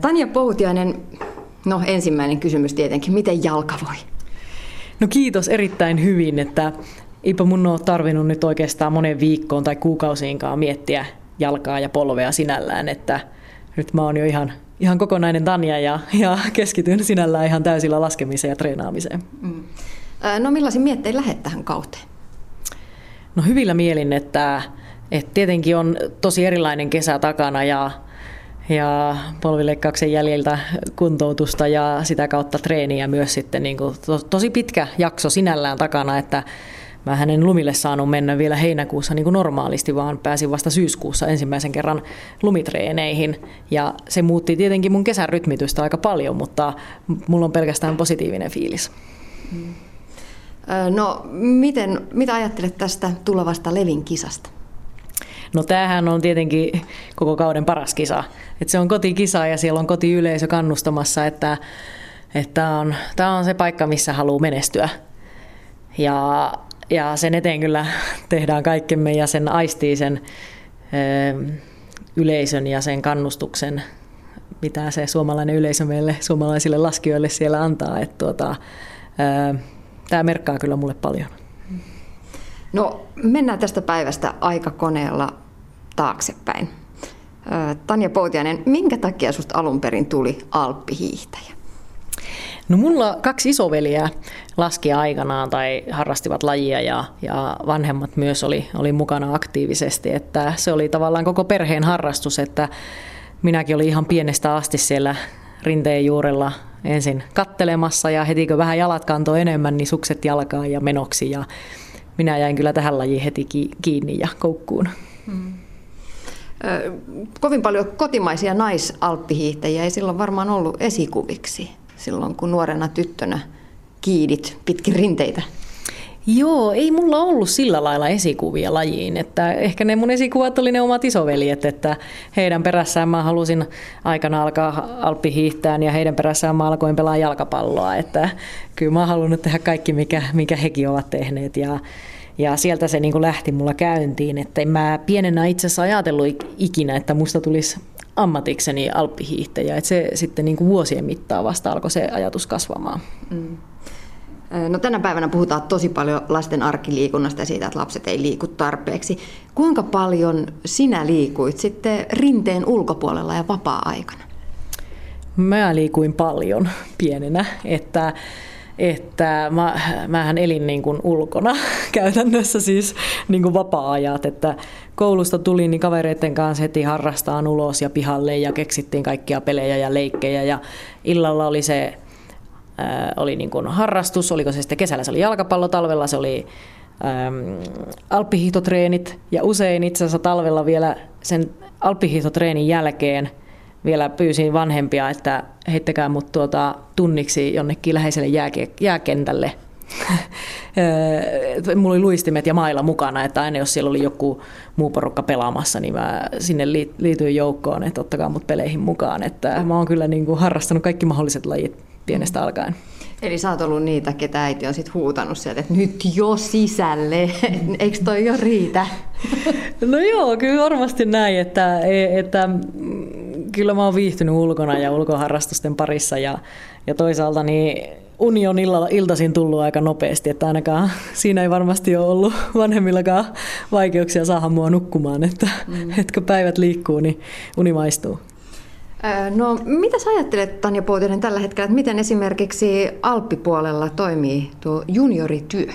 Tanja Poutiainen, no ensimmäinen kysymys tietenkin, miten jalka voi? No kiitos erittäin hyvin, että eipä mun ole tarvinnut nyt oikeastaan monen viikkoon tai kuukausiinkaan miettiä jalkaa ja polvea sinällään, että nyt mä oon jo ihan, ihan kokonainen Tanja ja, ja keskityn sinällään ihan täysillä laskemiseen ja treenaamiseen. Mm. No millaisin miettein lähdet tähän kauteen? No hyvillä mielin, että, että tietenkin on tosi erilainen kesä takana ja, ja polvileikkauksen jäljiltä kuntoutusta ja sitä kautta treeniä myös sitten niin kuin to, tosi pitkä jakso sinällään takana, että mä hänen lumille saanut mennä vielä heinäkuussa niin kuin normaalisti, vaan pääsin vasta syyskuussa ensimmäisen kerran lumitreeneihin. Ja se muutti tietenkin mun kesän rytmitystä aika paljon, mutta mulla on pelkästään positiivinen fiilis. Mm. No, miten, mitä ajattelet tästä tulevasta Levin kisasta? No tämähän on tietenkin koko kauden paras kisa. Et se on kotikisa ja siellä on kotiyleisö kannustamassa, että, tämä on, on se paikka, missä haluaa menestyä. Ja, ja sen eteen kyllä tehdään kaikkemme ja sen aistii sen ö, yleisön ja sen kannustuksen, mitä se suomalainen yleisö meille, suomalaisille laskijoille siellä antaa. Että tuota, ö, tämä merkkaa kyllä mulle paljon. No mennään tästä päivästä aikakoneella taaksepäin. Tanja Poutiainen, minkä takia susta alun perin tuli alppihiihtäjä? No mulla kaksi isoveliä laski aikanaan tai harrastivat lajia ja, ja vanhemmat myös oli, oli mukana aktiivisesti. Että se oli tavallaan koko perheen harrastus, että minäkin olin ihan pienestä asti siellä rinteen juurella ensin kattelemassa ja heti kun vähän jalat kantoi enemmän, niin sukset jalkaan ja menoksi ja minä jäin kyllä tähän lajiin heti kiinni ja koukkuun. Hmm. Kovin paljon kotimaisia naisalppihiihtäjiä ei silloin varmaan ollut esikuviksi silloin, kun nuorena tyttönä kiidit pitkin rinteitä. Joo, ei mulla ollut sillä lailla esikuvia lajiin, että ehkä ne mun esikuvat oli ne omat isoveljet, että heidän perässään mä halusin aikana alkaa alppihiihtään ja heidän perässään mä alkoin pelaa jalkapalloa, että kyllä mä oon halunnut tehdä kaikki, mikä, mikä hekin ovat tehneet ja ja sieltä se niin kuin lähti mulla käyntiin, että en mä pienenä itse asiassa ajatellut ikinä, että musta tulisi ammatikseni alppihiihtäjä. Että se sitten niin kuin vuosien mittaan vasta alkoi se ajatus kasvamaan. Mm. No tänä päivänä puhutaan tosi paljon lasten arkiliikunnasta ja siitä, että lapset ei liiku tarpeeksi. Kuinka paljon sinä liikuit sitten rinteen ulkopuolella ja vapaa-aikana? Mä liikuin paljon pienenä, että että mä, mähän elin niin kuin ulkona käytännössä siis niin kuin vapaa-ajat, että koulusta tuli niin kavereiden kanssa heti harrastaan ulos ja pihalle ja keksittiin kaikkia pelejä ja leikkejä ja illalla oli se oli niin kuin harrastus, oliko se sitten kesällä se oli jalkapallo, talvella se oli äm, alppihiihtotreenit ja usein itse asiassa talvella vielä sen alppihiihtotreenin jälkeen vielä pyysin vanhempia, että heittäkää mut tuota tunniksi jonnekin läheiselle jääke- jääkentälle. Mulla oli luistimet ja mailla mukana, että aina jos siellä oli joku muu porukka pelaamassa, niin mä sinne liityin joukkoon, että ottakaa mut peleihin mukaan. Että mä oon kyllä niin kuin harrastanut kaikki mahdolliset lajit pienestä alkaen. Eli sä oot ollut niitä, ketä äiti on sit huutanut sieltä, että nyt jo sisälle, eikö toi jo riitä? No joo, kyllä varmasti näin, että, että kyllä mä oon viihtynyt ulkona ja ulkoharrastusten parissa ja, ja toisaalta niin uni on illalla, iltaisin tullut aika nopeasti, että ainakaan siinä ei varmasti ole ollut vanhemmillakaan vaikeuksia saada mua nukkumaan, että, mm. että kun päivät liikkuu, niin uni maistuu. No, mitä sä ajattelet, Tanja Poutinen, tällä hetkellä, että miten esimerkiksi Alppipuolella toimii tuo juniorityö?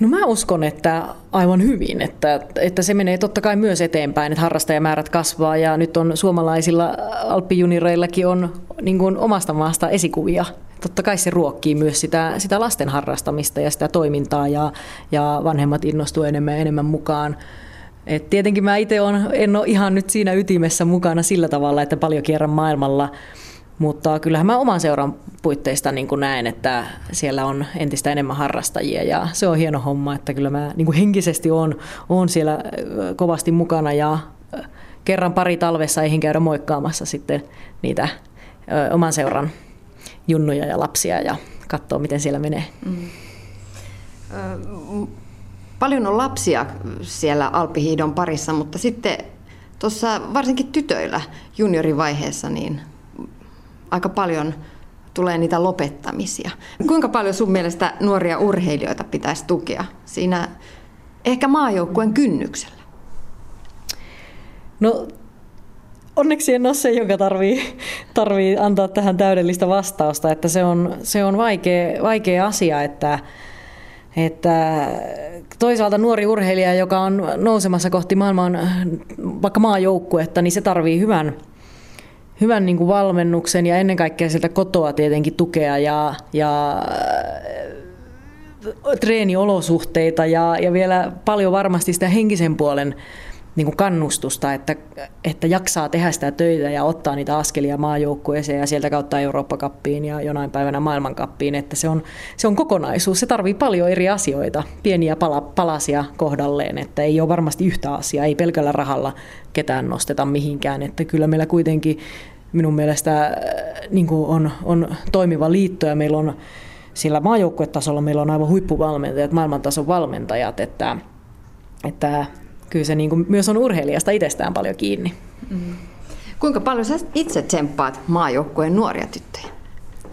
No mä uskon, että aivan hyvin, että, että se menee totta kai myös eteenpäin, että harrastajamäärät kasvaa ja nyt on suomalaisilla alppijunireillakin on niin kuin omasta maasta esikuvia. Totta kai se ruokkii myös sitä, sitä lasten harrastamista ja sitä toimintaa ja, ja vanhemmat innostuu enemmän ja enemmän mukaan. Et tietenkin mä itse en ole ihan nyt siinä ytimessä mukana sillä tavalla, että paljon kierrän maailmalla, mutta kyllähän mä oman seuran puitteista niin kuin näen, että siellä on entistä enemmän harrastajia ja se on hieno homma, että kyllä mä niin kuin henkisesti on, on siellä kovasti mukana ja kerran pari talvessa eihin käydä moikkaamassa sitten niitä oman seuran junnuja ja lapsia ja katsoa, miten siellä menee. Mm. Paljon on lapsia siellä alppihiidon parissa, mutta sitten tuossa varsinkin tytöillä juniorivaiheessa niin aika paljon tulee niitä lopettamisia. Kuinka paljon sun mielestä nuoria urheilijoita pitäisi tukea siinä ehkä maajoukkueen kynnyksellä? No onneksi en ole se, joka tarvii, tarvii antaa tähän täydellistä vastausta, että se on, se on vaikea, vaikea asia, että, että toisaalta nuori urheilija, joka on nousemassa kohti maailman vaikka maajoukkuetta, niin se tarvii hyvän, hyvän niin kuin valmennuksen ja ennen kaikkea sieltä kotoa tietenkin tukea ja, ja treeniolosuhteita ja, ja vielä paljon varmasti sitä henkisen puolen niin kuin kannustusta, että, että jaksaa tehdä sitä töitä ja ottaa niitä askelia maajoukkueeseen ja sieltä kautta Eurooppa-kappiin ja jonain päivänä maailmankappiin, että se on, se on kokonaisuus. Se tarvii paljon eri asioita, pieniä pala, palasia kohdalleen, että ei ole varmasti yhtä asiaa, ei pelkällä rahalla ketään nosteta mihinkään, että kyllä meillä kuitenkin minun mielestä äh, niin kuin on, on toimiva liitto ja meillä on sillä maajoukkuetasolla meillä on aivan huippuvalmentajat, maailmantason valmentajat, että, että kyllä se niin kuin myös on urheilijasta itsestään paljon kiinni. Mm. Kuinka paljon sä itse tsemppaat maajoukkueen nuoria tyttöjä?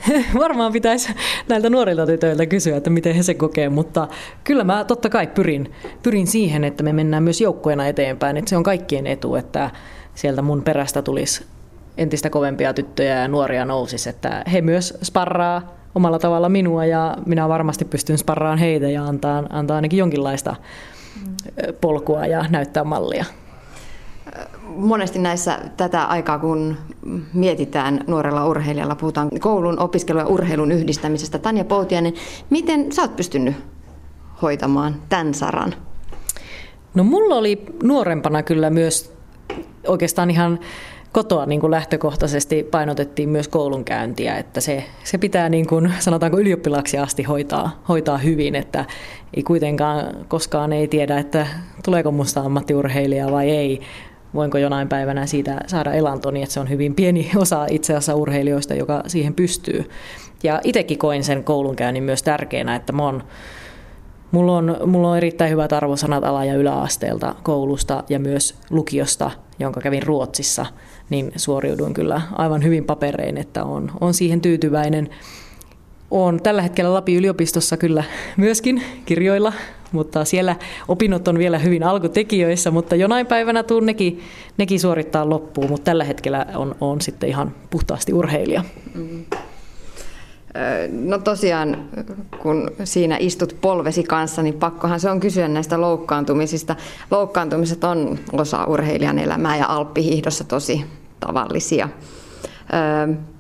Varmaan pitäisi näiltä nuorilta tytöiltä kysyä, että miten he se kokee, mutta kyllä mä totta kai pyrin, pyrin siihen, että me mennään myös joukkueena eteenpäin, että se on kaikkien etu, että sieltä mun perästä tulisi entistä kovempia tyttöjä ja nuoria nousis, että he myös sparraa omalla tavalla minua ja minä varmasti pystyn sparraan heitä ja antaa, antaa ainakin jonkinlaista polkua ja näyttää mallia. Monesti näissä tätä aikaa, kun mietitään nuorella urheilijalla, puhutaan koulun, opiskelun ja urheilun yhdistämisestä. Tanja Poutiainen, miten sä oot pystynyt hoitamaan tämän saran? No mulla oli nuorempana kyllä myös oikeastaan ihan kotoa niin kuin lähtökohtaisesti painotettiin myös koulunkäyntiä, että se, se pitää niin kuin, sanotaanko ylioppilaksi asti hoitaa, hoitaa hyvin, että ei kuitenkaan koskaan ei tiedä, että tuleeko musta ammattiurheilija vai ei, voinko jonain päivänä siitä saada elantoni, että se on hyvin pieni osa itse asiassa urheilijoista, joka siihen pystyy. Ja itsekin koin sen koulunkäynnin myös tärkeänä, että mä oon Mulla on, mulla on erittäin hyvät arvosanat ala- ja yläasteelta koulusta ja myös lukiosta, jonka kävin Ruotsissa, niin suoriuduin kyllä aivan hyvin paperein, että on, on siihen tyytyväinen. Olen tällä hetkellä Lapin yliopistossa kyllä myöskin kirjoilla, mutta siellä opinnot on vielä hyvin alkutekijöissä, mutta jonain päivänä tuun nekin, nekin suorittaa loppuun, mutta tällä hetkellä on, on sitten ihan puhtaasti urheilija. Mm. No tosiaan, kun siinä istut polvesi kanssa, niin pakkohan se on kysyä näistä loukkaantumisista. Loukkaantumiset on osa urheilijan elämää ja alppihiihdossa tosi tavallisia.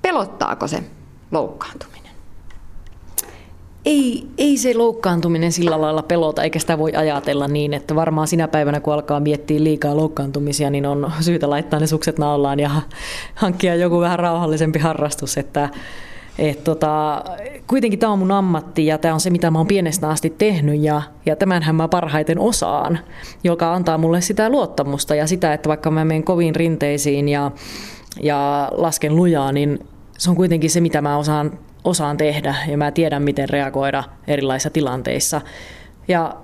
Pelottaako se loukkaantuminen? Ei, ei se loukkaantuminen sillä lailla pelota, eikä sitä voi ajatella niin, että varmaan sinä päivänä, kun alkaa miettiä liikaa loukkaantumisia, niin on syytä laittaa ne sukset naulaan ja hankkia joku vähän rauhallisempi harrastus, että et tota, kuitenkin tämä on mun ammatti ja tämä on se, mitä mä oon pienestä asti tehnyt ja, ja tämänhän mä parhaiten osaan, joka antaa mulle sitä luottamusta ja sitä, että vaikka mä menen koviin rinteisiin ja, ja lasken lujaa, niin se on kuitenkin se, mitä mä osaan, osaan tehdä ja mä tiedän, miten reagoida erilaisissa tilanteissa. Ja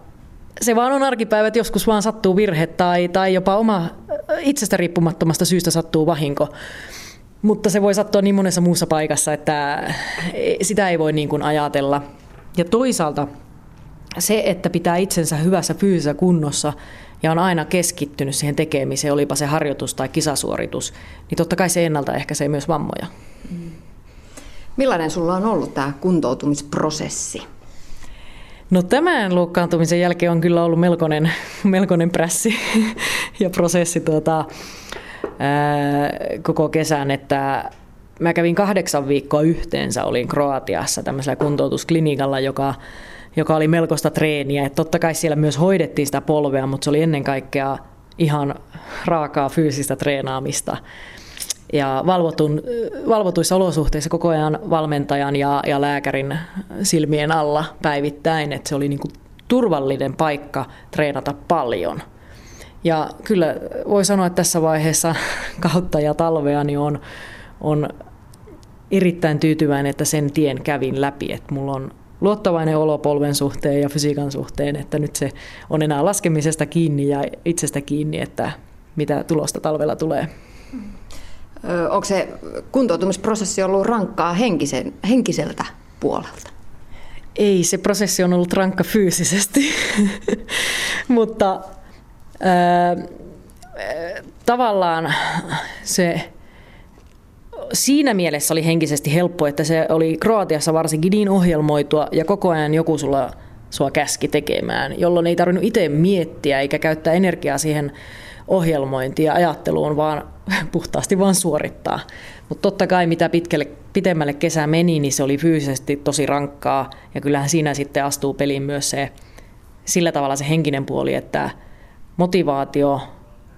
se vaan on arkipäivä, että joskus vaan sattuu virhe tai, tai jopa oma itsestä riippumattomasta syystä sattuu vahinko. Mutta se voi sattua niin monessa muussa paikassa, että sitä ei voi niin kuin ajatella. Ja toisaalta se, että pitää itsensä hyvässä fyysisessä kunnossa ja on aina keskittynyt siihen tekemiseen, olipa se harjoitus tai kisasuoritus, niin totta kai se ennaltaehkäisee myös vammoja. Mm. Millainen sulla on ollut tämä kuntoutumisprosessi? No tämän loukkaantumisen jälkeen on kyllä ollut melkoinen, melkoinen prässi ja prosessi. Tuota, koko kesän, että mä kävin kahdeksan viikkoa yhteensä, olin Kroatiassa tämmöisellä kuntoutusklinikalla, joka, joka oli melkoista treeniä. Et totta kai siellä myös hoidettiin sitä polvea, mutta se oli ennen kaikkea ihan raakaa fyysistä treenaamista. Ja valvotun, valvotuissa olosuhteissa koko ajan valmentajan ja, ja lääkärin silmien alla päivittäin, että se oli niinku turvallinen paikka treenata paljon – ja kyllä voi sanoa, että tässä vaiheessa kautta ja talvea niin on, on erittäin tyytyväinen, että sen tien kävin läpi. Että mulla on luottavainen olo polven suhteen ja fysiikan suhteen, että nyt se on enää laskemisesta kiinni ja itsestä kiinni, että mitä tulosta talvella tulee. Onko se kuntoutumisprosessi ollut rankkaa henkisen, henkiseltä puolelta? Ei, se prosessi on ollut rankka fyysisesti, mutta tavallaan se siinä mielessä oli henkisesti helppo, että se oli Kroatiassa varsinkin niin ohjelmoitua ja koko ajan joku sulla sua käski tekemään, jolloin ei tarvinnut itse miettiä eikä käyttää energiaa siihen ohjelmointiin ja ajatteluun, vaan puhtaasti vaan suorittaa. Mutta totta kai mitä pitkälle, pitemmälle kesä meni, niin se oli fyysisesti tosi rankkaa ja kyllähän siinä sitten astuu peliin myös se sillä tavalla se henkinen puoli, että motivaatio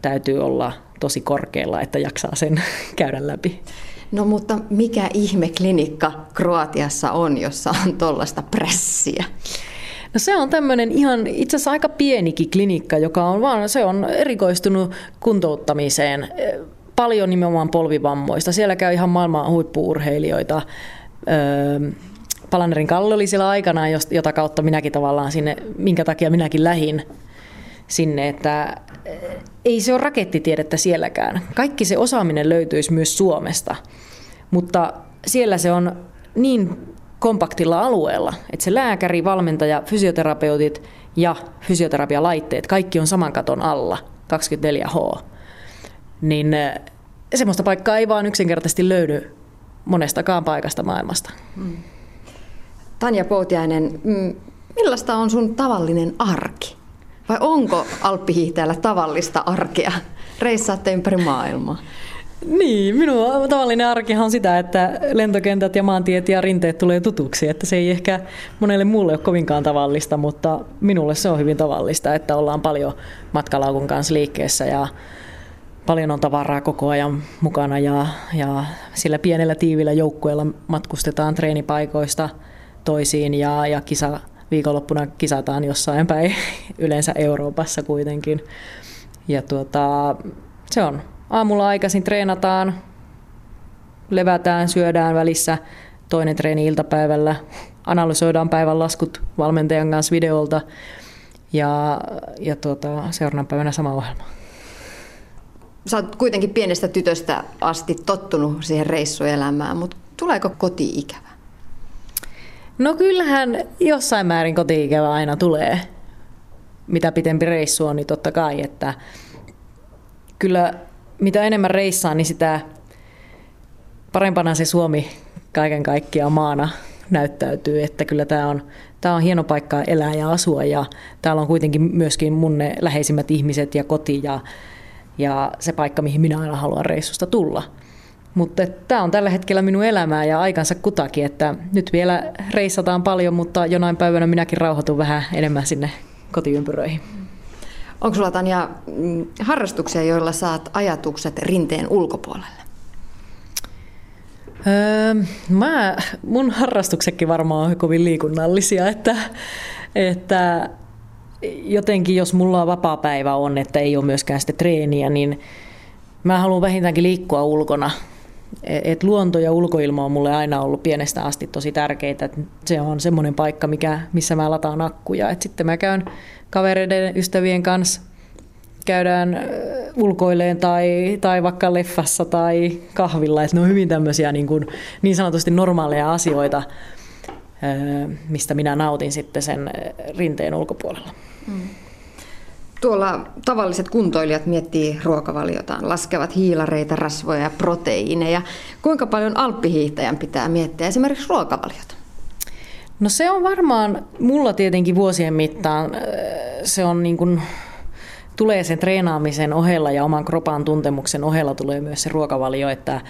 täytyy olla tosi korkealla, että jaksaa sen käydä läpi. No mutta mikä ihme klinikka Kroatiassa on, jossa on tuollaista pressiä? No se on tämmöinen ihan itse asiassa aika pienikin klinikka, joka on vaan, se on erikoistunut kuntouttamiseen. Paljon nimenomaan polvivammoista. Siellä käy ihan maailman huippuurheilijoita. Öö, Palanerin Kalle oli siellä aikanaan, jota kautta minäkin tavallaan sinne, minkä takia minäkin lähin sinne, että ei se ole rakettitiedettä sielläkään. Kaikki se osaaminen löytyisi myös Suomesta, mutta siellä se on niin kompaktilla alueella, että se lääkäri, valmentaja, fysioterapeutit ja fysioterapialaitteet, kaikki on saman katon alla, 24H. Niin eh, semmoista paikkaa ei vaan yksinkertaisesti löydy monestakaan paikasta maailmasta. Mm. Tanja Poutiainen, mm, millaista on sun tavallinen arki? Vai onko alppihiihtäjällä tavallista arkea? Reissaatte ympäri maailmaa. Niin, minun tavallinen arkihan on sitä, että lentokentät ja maantiet ja rinteet tulee tutuksi, että se ei ehkä monelle muulle ole kovinkaan tavallista, mutta minulle se on hyvin tavallista, että ollaan paljon matkalaukun kanssa liikkeessä ja paljon on tavaraa koko ajan mukana ja, ja sillä pienellä tiivillä joukkueella matkustetaan treenipaikoista toisiin ja, ja kisa, viikonloppuna kisataan jossain päin, yleensä Euroopassa kuitenkin. Ja tuota, se on aamulla aikaisin treenataan, levätään, syödään välissä, toinen treeni iltapäivällä, analysoidaan päivän laskut valmentajan kanssa videolta ja, ja tuota, seuraavana päivänä sama ohjelma. Sä oot kuitenkin pienestä tytöstä asti tottunut siihen reissuelämään, mutta tuleeko koti-ikävä? No kyllähän jossain määrin koti-ikävä aina tulee. Mitä pitempi reissu on, niin totta kai, että kyllä mitä enemmän reissaan, niin sitä parempana se Suomi kaiken kaikkiaan maana näyttäytyy, että kyllä tämä on, tämä on hieno paikka elää ja asua ja täällä on kuitenkin myöskin mun ne läheisimmät ihmiset ja koti ja, ja se paikka, mihin minä aina haluan reissusta tulla. Mutta tämä on tällä hetkellä minun elämää ja aikansa kutakin, että nyt vielä reissataan paljon, mutta jonain päivänä minäkin rauhoitun vähän enemmän sinne kotiympyröihin. Onko sulla Tanja mm, harrastuksia, joilla saat ajatukset rinteen ulkopuolelle? Öö, mä, mun harrastuksetkin varmaan on kovin liikunnallisia, että, että jotenkin jos mulla on vapaa päivä on, että ei ole myöskään sitä treeniä, niin mä haluan vähintäänkin liikkua ulkona. Et luonto ja ulkoilma on mulle aina ollut pienestä asti tosi tärkeitä. Et se on semmoinen paikka, mikä, missä mä lataan akkuja. Et sitten mä käyn kavereiden, ystävien kanssa käydään ulkoileen tai, tai vaikka leffassa tai kahvilla. Et ne on hyvin tämmöisiä niin, kuin, niin sanotusti normaaleja asioita, mistä minä nautin sitten sen rinteen ulkopuolella. Mm. Tuolla tavalliset kuntoilijat miettii ruokavaliotaan, laskevat hiilareita, rasvoja ja proteiineja. Kuinka paljon alppihiihtäjän pitää miettiä esimerkiksi ruokavaliota? No se on varmaan, mulla tietenkin vuosien mittaan, se on niin kuin, tulee sen treenaamisen ohella ja oman kropan tuntemuksen ohella tulee myös se ruokavalio, että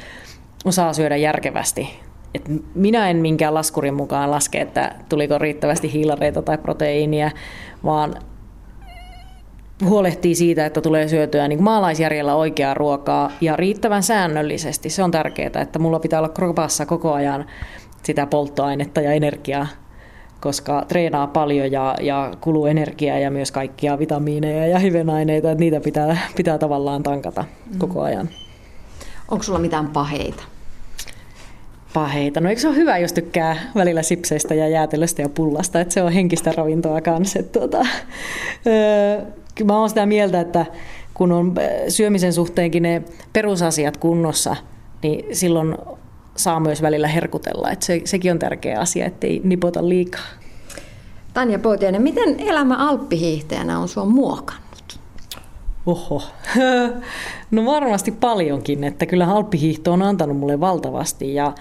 osaa syödä järkevästi. Et minä en minkään laskurin mukaan laske, että tuliko riittävästi hiilareita tai proteiinia, vaan huolehtii siitä, että tulee syötyä niin maalaisjärjellä oikeaa ruokaa ja riittävän säännöllisesti. Se on tärkeää, että mulla pitää olla kropassa koko ajan sitä polttoainetta ja energiaa, koska treenaa paljon ja, ja kuluu energiaa ja myös kaikkia vitamiineja ja hivenaineita, että niitä pitää, pitää tavallaan tankata mm. koko ajan. Onko sulla mitään paheita? Paheita. No eikö se ole hyvä, jos tykkää välillä sipseistä ja jäätelöstä ja pullasta, että se on henkistä ravintoa kanssa. Tuota, öö, mä oon sitä mieltä, että kun on syömisen suhteenkin ne perusasiat kunnossa, niin silloin saa myös välillä herkutella. Että se, sekin on tärkeä asia, ettei nipota liikaa. Tanja Poutiainen, miten elämä alppihiihtäjänä on sua muokannut? Oho, no varmasti paljonkin, että kyllä alppihiihto on antanut mulle valtavasti ja,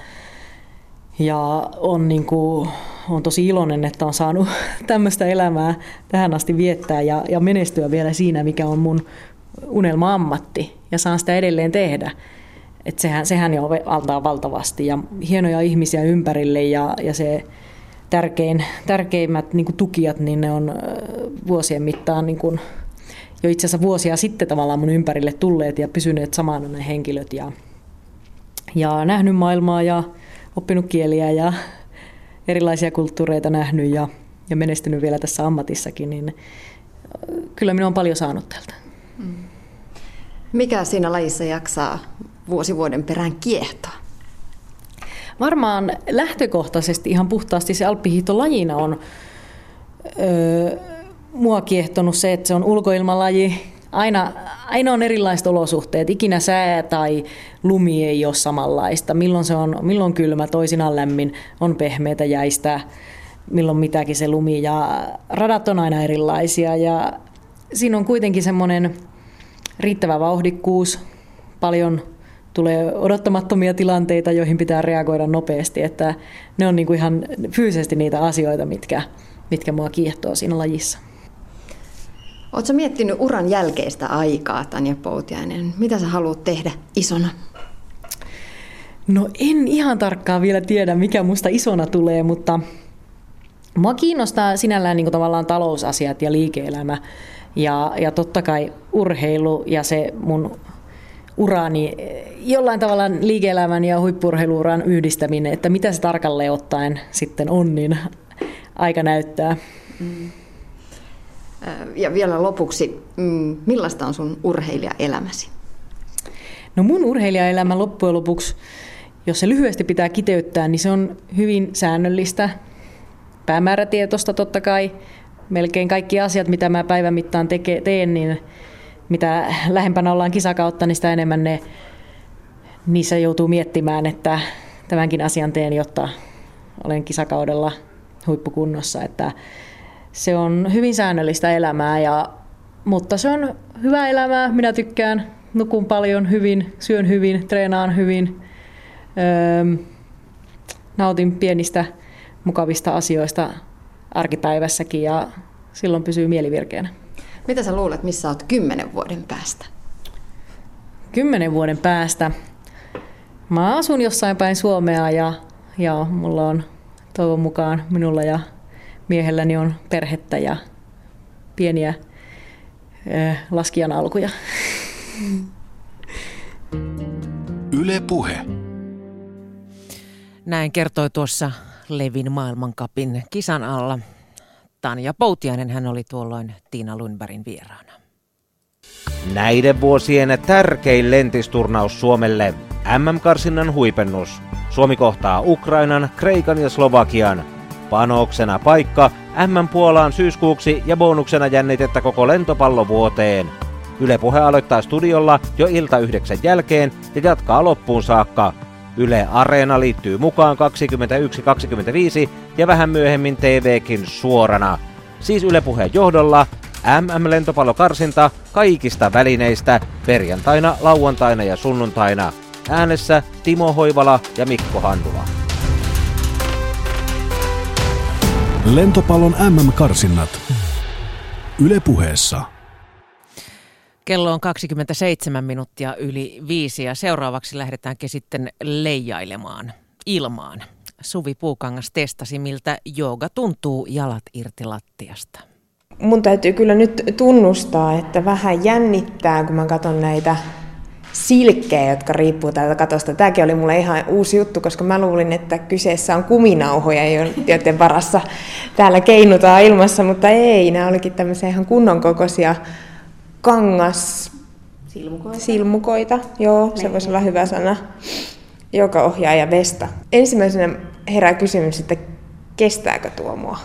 ja on, niin kuin, on tosi iloinen, että on saanut tämmöistä elämää tähän asti viettää ja, ja menestyä vielä siinä, mikä on mun unelma-ammatti ja saan sitä edelleen tehdä. Et sehän, sehän jo antaa valtavasti ja hienoja ihmisiä ympärille ja, ja se tärkein, tärkeimmät niin kuin tukijat, niin ne on vuosien mittaan niin kuin, jo itse asiassa vuosia sitten tavallaan mun ympärille tulleet ja pysyneet samana ne henkilöt ja, ja nähnyt maailmaa ja oppinut kieliä ja erilaisia kulttuureita nähnyt ja, ja menestynyt vielä tässä ammatissakin, niin kyllä minä on paljon saanut tältä. Mm. Mikä siinä lajissa jaksaa vuosi vuoden perään kiehtoa? Varmaan lähtökohtaisesti ihan puhtaasti se alppihiihtolajina on öö, mua kiehtonut se, että se on ulkoilmalaji. Aina, aina on erilaiset olosuhteet. Ikinä sää tai lumi ei ole samanlaista. Milloin se on, milloin kylmä, toisinaan lämmin, on pehmeitä jäistä, milloin mitäkin se lumi. Ja radat on aina erilaisia ja siinä on kuitenkin semmoinen riittävä vauhdikkuus, paljon tulee odottamattomia tilanteita, joihin pitää reagoida nopeasti, että ne on niin kuin ihan fyysisesti niitä asioita, mitkä, mitkä mua kiehtoo siinä lajissa. Oletko miettinyt uran jälkeistä aikaa, Tanja Poutiainen? Mitä sä haluat tehdä isona? No en ihan tarkkaan vielä tiedä, mikä musta isona tulee, mutta mua kiinnostaa sinällään niin kuin tavallaan talousasiat ja liike-elämä. Ja, ja totta kai urheilu ja se mun urani, jollain tavalla liike-elämän ja huippurheiluuran yhdistäminen, että mitä se tarkalleen ottaen sitten on, niin aika näyttää. Mm. Ja vielä lopuksi, mm, millaista on sun urheilijaelämäsi? No mun urheilijaelämä loppujen lopuksi, jos se lyhyesti pitää kiteyttää, niin se on hyvin säännöllistä, päämäärätietoista totta kai. Melkein kaikki asiat, mitä mä päivän mittaan teke, teen, niin mitä lähempänä ollaan kisakautta, niin sitä enemmän ne, niissä joutuu miettimään, että tämänkin asian teen, jotta olen kisakaudella huippukunnossa. Että se on hyvin säännöllistä elämää, ja, mutta se on hyvä elämää. Minä tykkään, nukun paljon hyvin, syön hyvin, treenaan hyvin, öö, nautin pienistä mukavista asioista arkipäivässäkin ja silloin pysyy mieli virkeänä. Mitä sä luulet, missä olet kymmenen vuoden päästä? Kymmenen vuoden päästä? Mä asun jossain päin Suomea ja, ja mulla on toivon mukaan minulla ja miehelläni on perhettä ja pieniä laskijan alkuja. Yle Puhe. Näin kertoi tuossa Levin maailmankapin kisan alla Tanja Poutiainen hän oli tuolloin Tiina Lundbergin vieraana. Näiden vuosien tärkein lentisturnaus Suomelle. MM-karsinnan huipennus. Suomi kohtaa Ukrainan, Kreikan ja Slovakian. Panoksena paikka M-Puolaan syyskuuksi ja bonuksena jännitettä koko lentopallovuoteen. Yle Puhe aloittaa studiolla jo ilta yhdeksän jälkeen ja jatkaa loppuun saakka. Yle Areena liittyy mukaan 21.25 ja vähän myöhemmin TVkin suorana. Siis Yle Puheen johdolla MM-lentopallokarsinta kaikista välineistä perjantaina, lauantaina ja sunnuntaina. Äänessä Timo Hoivala ja Mikko Handula. Lentopallon MM-karsinnat. Yle Puheessa. Kello on 27 minuuttia yli viisi ja seuraavaksi lähdetäänkin sitten leijailemaan ilmaan. Suvi Puukangas testasi, miltä jooga tuntuu jalat irti lattiasta. Mun täytyy kyllä nyt tunnustaa, että vähän jännittää, kun mä katson näitä silkkejä, jotka riippuu täältä katosta. Tämäkin oli mulle ihan uusi juttu, koska mä luulin, että kyseessä on kuminauhoja, joiden varassa täällä keinutaan ilmassa, mutta ei, nämä olikin tämmöisiä ihan kunnon kokoisia kangas... Silmukoita. Silmukoita, joo, se voisi olla hyvä sana. Joka ohjaaja Vesta. Ensimmäisenä herää kysymys, että kestääkö tuo mua?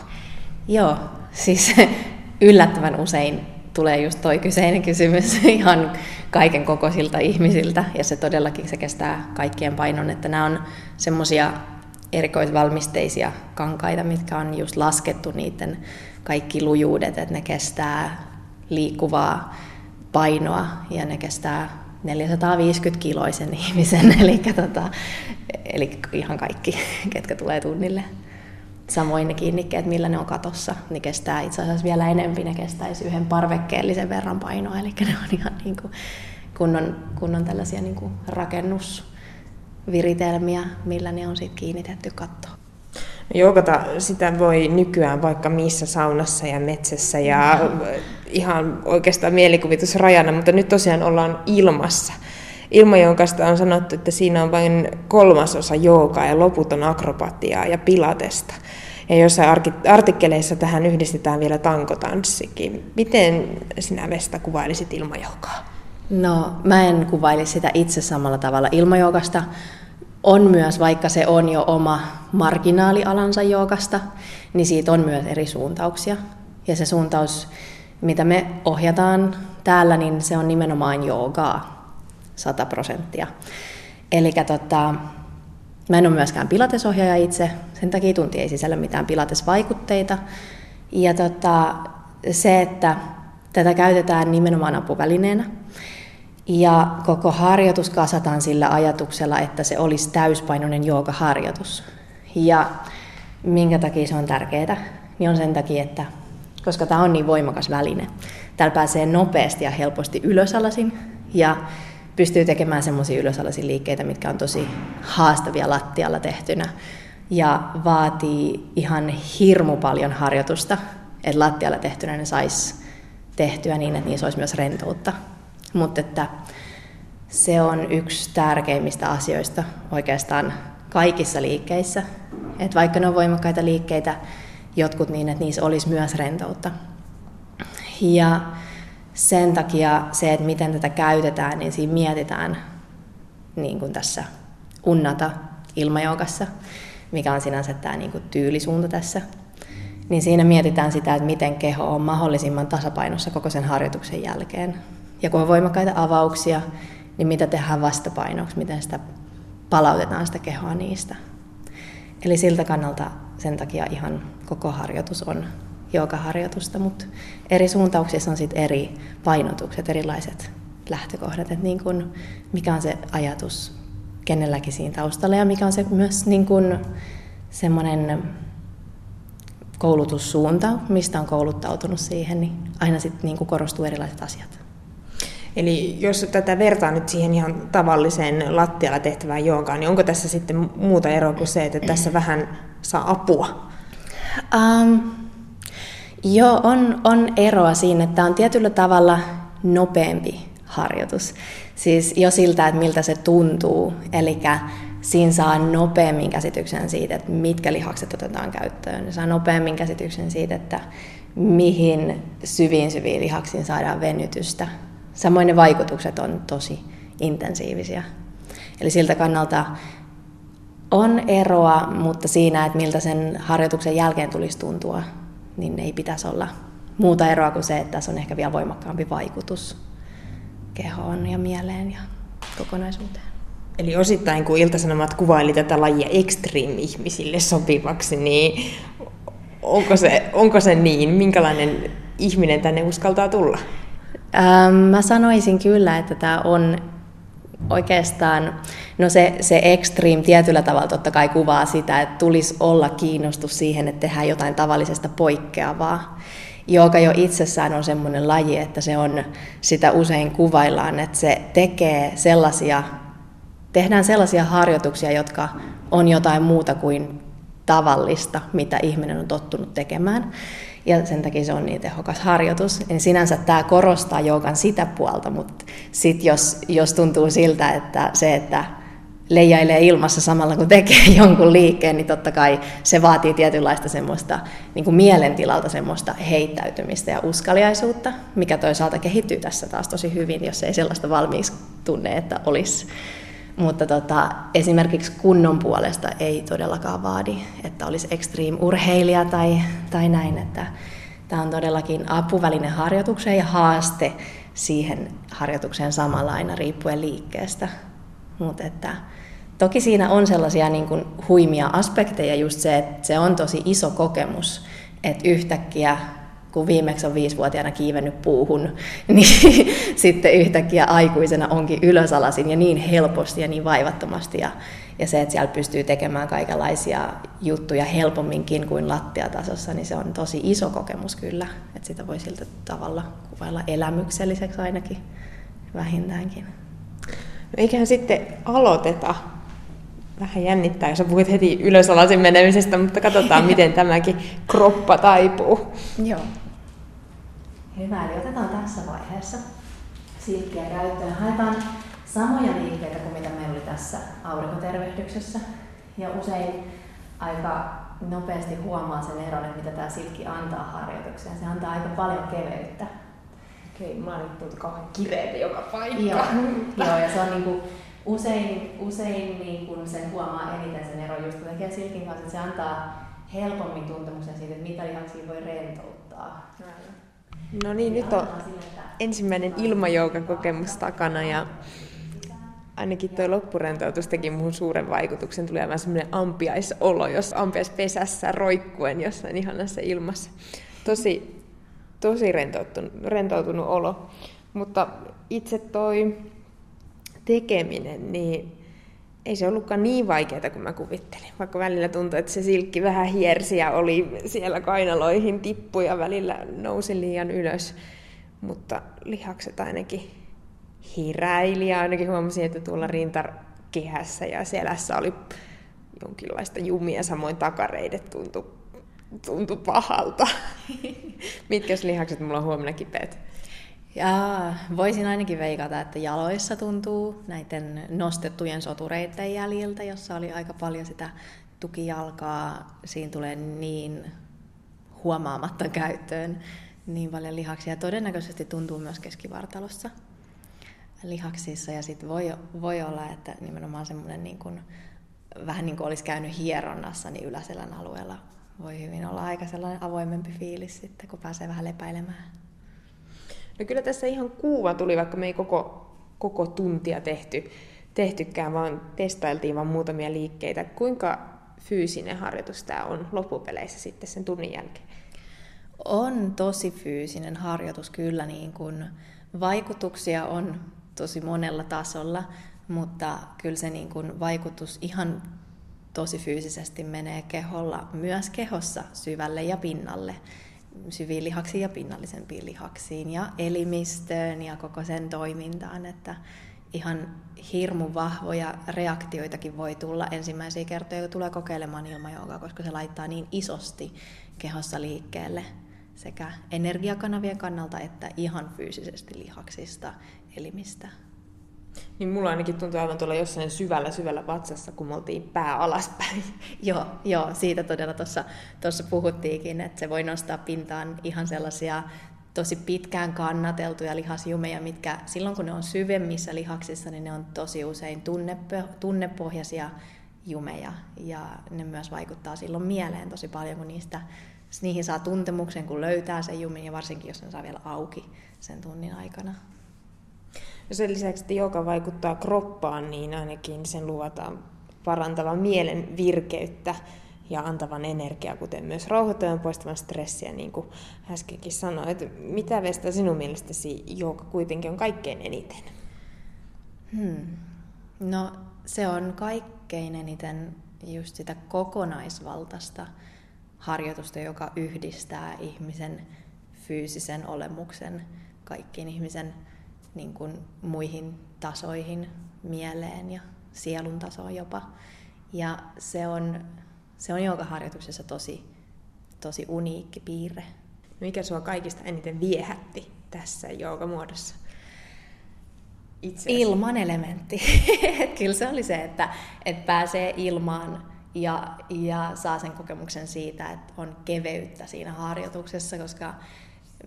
Joo, siis yllättävän usein tulee just toi kyseinen kysymys ihan kaiken kokoisilta ihmisiltä, ja se todellakin se kestää kaikkien painon, että nämä on semmoisia erikoisvalmisteisia kankaita, mitkä on just laskettu niiden kaikki lujuudet, että ne kestää liikkuvaa painoa ja ne kestää 450 kiloisen ihmisen, eli, tota, eli ihan kaikki, ketkä tulee tunnille. Samoin ne kiinnikkeet, millä ne on katossa, niin kestää itse asiassa vielä enemmän, ne kestäisi yhden parvekkeellisen verran painoa, eli ne on ihan niin kuin kunnon, kunnon tällaisia niin kuin rakennusviritelmiä, millä ne on sitten kiinnitetty kattoon. Joukata sitä voi nykyään vaikka missä saunassa ja metsässä ja ihan oikeastaan mielikuvitusrajana, mutta nyt tosiaan ollaan ilmassa. Ilmajoukasta on sanottu, että siinä on vain kolmasosa joogaa ja loput on akrobatiaa ja pilatesta. Ja jossain artikkeleissa tähän yhdistetään vielä tankotanssikin. Miten sinä Vesta kuvailisit ilmajoukaa? No, mä en kuvailisi sitä itse samalla tavalla ilmajoukasta on myös, vaikka se on jo oma marginaalialansa joogasta, niin siitä on myös eri suuntauksia. Ja se suuntaus, mitä me ohjataan täällä, niin se on nimenomaan joogaa 100 prosenttia. Eli tota, mä en ole myöskään pilatesohjaaja itse, sen takia tunti ei sisällä mitään pilatesvaikutteita. Ja tota, se, että tätä käytetään nimenomaan apuvälineenä, ja koko harjoitus kasataan sillä ajatuksella, että se olisi täyspainoinen joogaharjoitus. Ja minkä takia se on tärkeää? Niin on sen takia, että koska tämä on niin voimakas väline. Täällä pääsee nopeasti ja helposti ylösalasin ja pystyy tekemään semmoisia ylösalasin liikkeitä, mitkä on tosi haastavia lattialla tehtynä ja vaatii ihan hirmu paljon harjoitusta, että lattialla tehtynä ne saisi tehtyä niin, että niissä olisi myös rentoutta. Mutta että se on yksi tärkeimmistä asioista oikeastaan kaikissa liikkeissä. Että vaikka ne on voimakkaita liikkeitä, jotkut niin, että niissä olisi myös rentoutta. Ja sen takia se, että miten tätä käytetään, niin siinä mietitään niin kuin tässä unnata ilmajoukassa, mikä on sinänsä tämä niin kuin tyylisuunta tässä. Niin siinä mietitään sitä, että miten keho on mahdollisimman tasapainossa koko sen harjoituksen jälkeen. Ja kun on voimakkaita avauksia, niin mitä tehdään vastapainoksi, miten sitä palautetaan sitä kehoa niistä. Eli siltä kannalta sen takia ihan koko harjoitus on harjoitusta, mutta eri suuntauksissa on sitten eri painotukset, erilaiset lähtökohdat, että niin kun, mikä on se ajatus kenelläkin siinä taustalla ja mikä on se myös niin kun semmoinen koulutussuunta, mistä on kouluttautunut siihen, niin aina sitten niin korostuu erilaiset asiat. Eli jos tätä vertaa nyt siihen ihan tavalliseen lattialla tehtävään joogaan, niin onko tässä sitten muuta eroa kuin se, että tässä vähän saa apua? Um, joo, on, on eroa siinä, että on tietyllä tavalla nopeampi harjoitus. Siis jo siltä, että miltä se tuntuu. Eli siinä saa nopeammin käsityksen siitä, että mitkä lihakset otetaan käyttöön. Saa nopeammin käsityksen siitä, että mihin syviin syviin lihaksiin saadaan venytystä Samoin ne vaikutukset on tosi intensiivisiä. Eli siltä kannalta on eroa, mutta siinä, että miltä sen harjoituksen jälkeen tulisi tuntua, niin ei pitäisi olla muuta eroa kuin se, että tässä on ehkä vielä voimakkaampi vaikutus kehoon ja mieleen ja kokonaisuuteen. Eli osittain kun Iltasanomat kuvaili tätä lajia extreme-ihmisille sopivaksi, niin onko se, onko se niin? Minkälainen ihminen tänne uskaltaa tulla? Ähm, mä sanoisin kyllä, että tämä on oikeastaan, no se, se extreme tietyllä tavalla totta kai kuvaa sitä, että tulisi olla kiinnostus siihen, että tehdään jotain tavallisesta poikkeavaa, joka jo itsessään on semmoinen laji, että se on, sitä usein kuvaillaan, että se tekee sellaisia, tehdään sellaisia harjoituksia, jotka on jotain muuta kuin tavallista, mitä ihminen on tottunut tekemään ja sen takia se on niin tehokas harjoitus. Niin sinänsä tämä korostaa joukan sitä puolta, mutta sitten jos, jos tuntuu siltä, että se, että leijailee ilmassa samalla kun tekee jonkun liikkeen, niin totta kai se vaatii tietynlaista semmoista niin kuin mielentilalta semmoista heittäytymistä ja uskaliaisuutta, mikä toisaalta kehittyy tässä taas tosi hyvin, jos ei sellaista valmiiksi tunne, että olisi mutta tota, esimerkiksi kunnon puolesta ei todellakaan vaadi, että olisi extreme-urheilija tai, tai näin. Että tämä on todellakin apuväline harjoitukseen ja haaste siihen harjoitukseen samalla aina riippuen liikkeestä. Mutta että toki siinä on sellaisia niin kuin huimia aspekteja, just se, että se on tosi iso kokemus, että yhtäkkiä kun viimeksi on viisivuotiaana kiivennyt puuhun, niin sitten yhtäkkiä aikuisena onkin ylösalasin ja niin helposti ja niin vaivattomasti. Ja, ja se, että siellä pystyy tekemään kaikenlaisia juttuja helpomminkin kuin lattiatasossa, niin se on tosi iso kokemus kyllä. Että sitä voi siltä tavalla kuvailla elämykselliseksi ainakin vähintäänkin. No eiköhän sitten aloiteta. Vähän jännittää, jos puhuit heti ylösalasin menemisestä, mutta katsotaan, miten tämäkin kroppa taipuu. Joo. Hyvä, eli otetaan tässä vaiheessa silkkiä käyttöön. Haetaan samoja liikkeitä kuin mitä meillä oli tässä aurinkotervehdyksessä. Ja usein aika nopeasti huomaa sen eron, että mitä tämä silkki antaa harjoitukseen. Se antaa aika paljon keveyttä. Okei, mä oon nyt kauhean kireitä joka paikka. Joo, joo ja se on niinku, usein, usein niin kun sen huomaa eniten sen eron just tekee silkin kanssa, että se antaa helpommin tuntemuksen siitä, että mitä lihaksia voi rentouttaa. No niin, nyt on ensimmäinen ilmajoukan kokemus takana ja ainakin tuo loppurentoutus teki muuhun suuren vaikutuksen. Tuli aivan semmoinen ampiaisolo, jos ampiaispesässä roikkuen jossain ihanassa ilmassa. Tosi, tosi rentoutunut, rentoutunut olo. Mutta itse toi tekeminen, niin ei se ollutkaan niin vaikeaa kuin mä kuvittelin. Vaikka välillä tuntui, että se silkki vähän hiersi ja oli siellä kainaloihin tippu ja välillä nousi liian ylös. Mutta lihakset ainakin hiräili ja ainakin huomasin, että tuolla rintakehässä ja selässä oli jonkinlaista jumia, samoin takareidet tuntui, tuntui pahalta. Mitkä lihakset mulla on huomenna kipeät? Ja voisin ainakin veikata, että jaloissa tuntuu näiden nostettujen sotureiden jäljiltä, jossa oli aika paljon sitä tukijalkaa. Siinä tulee niin huomaamatta käyttöön niin paljon lihaksia. Todennäköisesti tuntuu myös keskivartalossa lihaksissa ja sitten voi, voi olla, että nimenomaan semmoinen niin kuin, vähän niin kuin olisi käynyt hieronnassa, niin yläselän alueella voi hyvin olla aika sellainen avoimempi fiilis sitten, kun pääsee vähän lepäilemään. No kyllä tässä ihan kuuva tuli, vaikka me ei koko, koko tuntia tehty, tehtykään, vaan testailtiin vain muutamia liikkeitä. Kuinka fyysinen harjoitus tämä on loppupeleissä sitten sen tunnin jälkeen? On tosi fyysinen harjoitus kyllä, niin kun vaikutuksia on tosi monella tasolla, mutta kyllä se niin kun vaikutus ihan tosi fyysisesti menee keholla, myös kehossa syvälle ja pinnalle syviin lihaksiin ja pinnallisempiin lihaksiin ja elimistöön ja koko sen toimintaan, että ihan hirmu vahvoja reaktioitakin voi tulla ensimmäisiä kertoja, kun tulee kokeilemaan ilmajoogaa, koska se laittaa niin isosti kehossa liikkeelle sekä energiakanavien kannalta että ihan fyysisesti lihaksista, elimistä. Niin mulla ainakin tuntuu aivan tuolla jossain syvällä syvällä vatsassa, kun me oltiin pää alaspäin. joo, joo, siitä todella tuossa puhuttiinkin, että se voi nostaa pintaan ihan sellaisia tosi pitkään kannateltuja lihasjumeja, mitkä silloin kun ne on syvemmissä lihaksissa, niin ne on tosi usein tunnepohjaisia jumeja. Ja ne myös vaikuttaa silloin mieleen tosi paljon, kun niistä, niihin saa tuntemuksen, kun löytää sen jumin, ja varsinkin jos ne saa vielä auki sen tunnin aikana. Ja sen lisäksi, että joka vaikuttaa kroppaan, niin ainakin sen luvataan parantavan mielen virkeyttä ja antavan energiaa, kuten myös rauhoittavan poistavan stressiä, niin kuin äskenkin sanoit. Mitä Vesta sinun mielestäsi joka kuitenkin on kaikkein eniten? Hmm. No se on kaikkein eniten just sitä kokonaisvaltaista harjoitusta, joka yhdistää ihmisen fyysisen olemuksen kaikkiin ihmisen niin kuin muihin tasoihin, mieleen ja sielun tasoon jopa. Ja se on, se on harjoituksessa tosi, tosi uniikki piirre. Mikä sua kaikista eniten viehätti tässä muodossa? Ilman elementti. Kyllä se oli se, että, että pääsee ilmaan ja, ja saa sen kokemuksen siitä, että on keveyttä siinä harjoituksessa, koska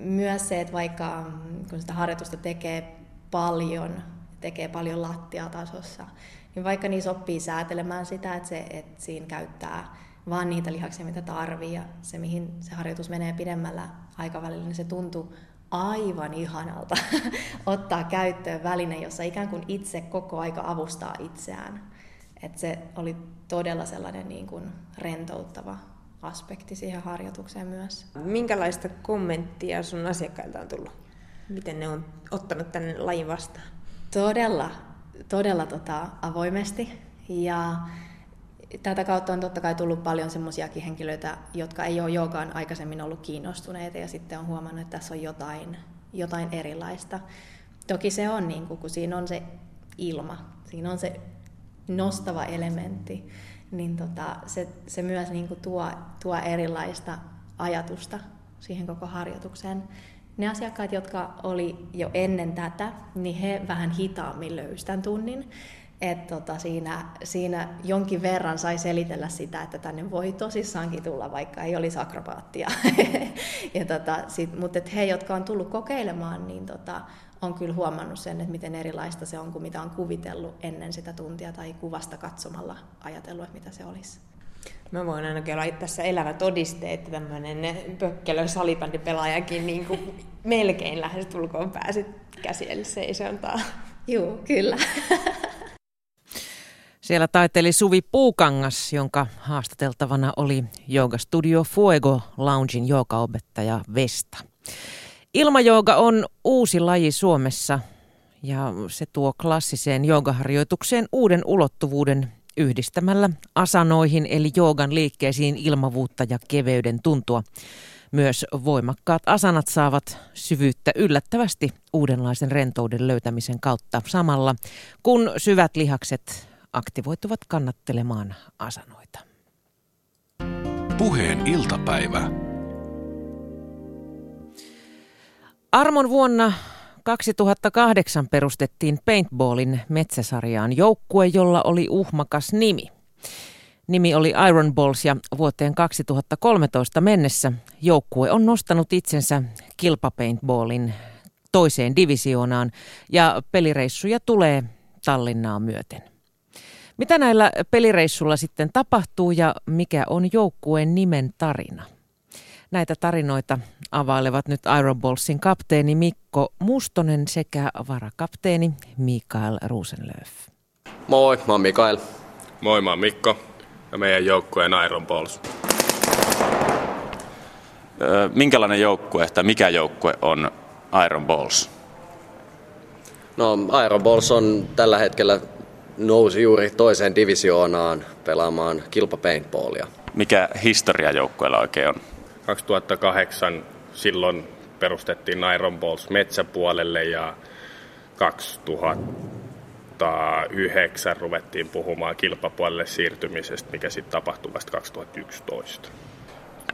myös se, että vaikka mm, kun sitä harjoitusta tekee paljon, tekee paljon lattiatasossa, niin vaikka niissä oppii säätelemään sitä, että, se, että siinä käyttää vaan niitä lihaksia, mitä tarvii. Ja se, mihin se harjoitus menee pidemmällä aikavälillä, niin se tuntuu aivan ihanalta ottaa käyttöön väline, jossa ikään kuin itse koko aika avustaa itseään. Et se oli todella sellainen niin kuin rentouttava aspekti siihen harjoitukseen myös. Minkälaista kommenttia sun asiakkailta on tullut? Miten ne on ottanut tänne lajin vastaan? Todella, todella tota, avoimesti. Ja tätä kautta on totta kai tullut paljon semmoisiakin henkilöitä, jotka ei ole joogaan aikaisemmin ollut kiinnostuneita ja sitten on huomannut, että tässä on jotain, jotain erilaista. Toki se on, niin kuin, kun siinä on se ilma, siinä on se nostava elementti, niin tota, se, se myös niin kuin tuo, tuo erilaista ajatusta siihen koko harjoitukseen. Ne asiakkaat, jotka oli jo ennen tätä, niin he vähän hitaammin löysivät tunnin että tota, siinä, siinä jonkin verran sai selitellä sitä, että tänne voi tosissaankin tulla, vaikka ei olisi akrobaattia. ja tota, sit, mutta et he, jotka on tullut kokeilemaan, niin tota, on kyllä huomannut sen, että miten erilaista se on kuin mitä on kuvitellut ennen sitä tuntia tai kuvasta katsomalla ajatellut, että mitä se olisi. Mä voin ainakin olla tässä elävä todiste, että tämmöinen pökkelö salibändipelaajakin niin kuin melkein lähes tulkoon pääsit käsille seisontaa. Joo, kyllä. Siellä taiteli Suvi Puukangas, jonka haastateltavana oli Yoga Studio Fuego Loungein joogaopettaja Vesta. Ilmajooga on uusi laji Suomessa ja se tuo klassiseen joogaharjoitukseen uuden ulottuvuuden yhdistämällä asanoihin eli joogan liikkeisiin ilmavuutta ja keveyden tuntua. Myös voimakkaat asanat saavat syvyyttä yllättävästi uudenlaisen rentouden löytämisen kautta samalla, kun syvät lihakset aktivoituvat kannattelemaan asanoita. Puheen iltapäivä. Armon vuonna 2008 perustettiin Paintballin metsäsarjaan joukkue, jolla oli uhmakas nimi. Nimi oli Iron Balls ja vuoteen 2013 mennessä joukkue on nostanut itsensä kilpapaintballin toiseen divisioonaan ja pelireissuja tulee Tallinnaa myöten. Mitä näillä pelireissulla sitten tapahtuu ja mikä on joukkueen nimen tarina? Näitä tarinoita availevat nyt Iron Ballsin kapteeni Mikko Mustonen sekä varakapteeni Mikael Rosenlöf. Moi, mä oon Mikael. Moi, mä oon Mikko ja meidän joukkueen Iron Balls. Minkälainen joukkue tai mikä joukkue on Iron Balls? No Iron Balls on tällä hetkellä nousi juuri toiseen divisioonaan pelaamaan kilpapaintballia. Mikä historia joukkueella oikein on? 2008 silloin perustettiin Iron Balls metsäpuolelle ja 2009 ruvettiin puhumaan kilpapuolelle siirtymisestä, mikä sitten tapahtui vasta 2011.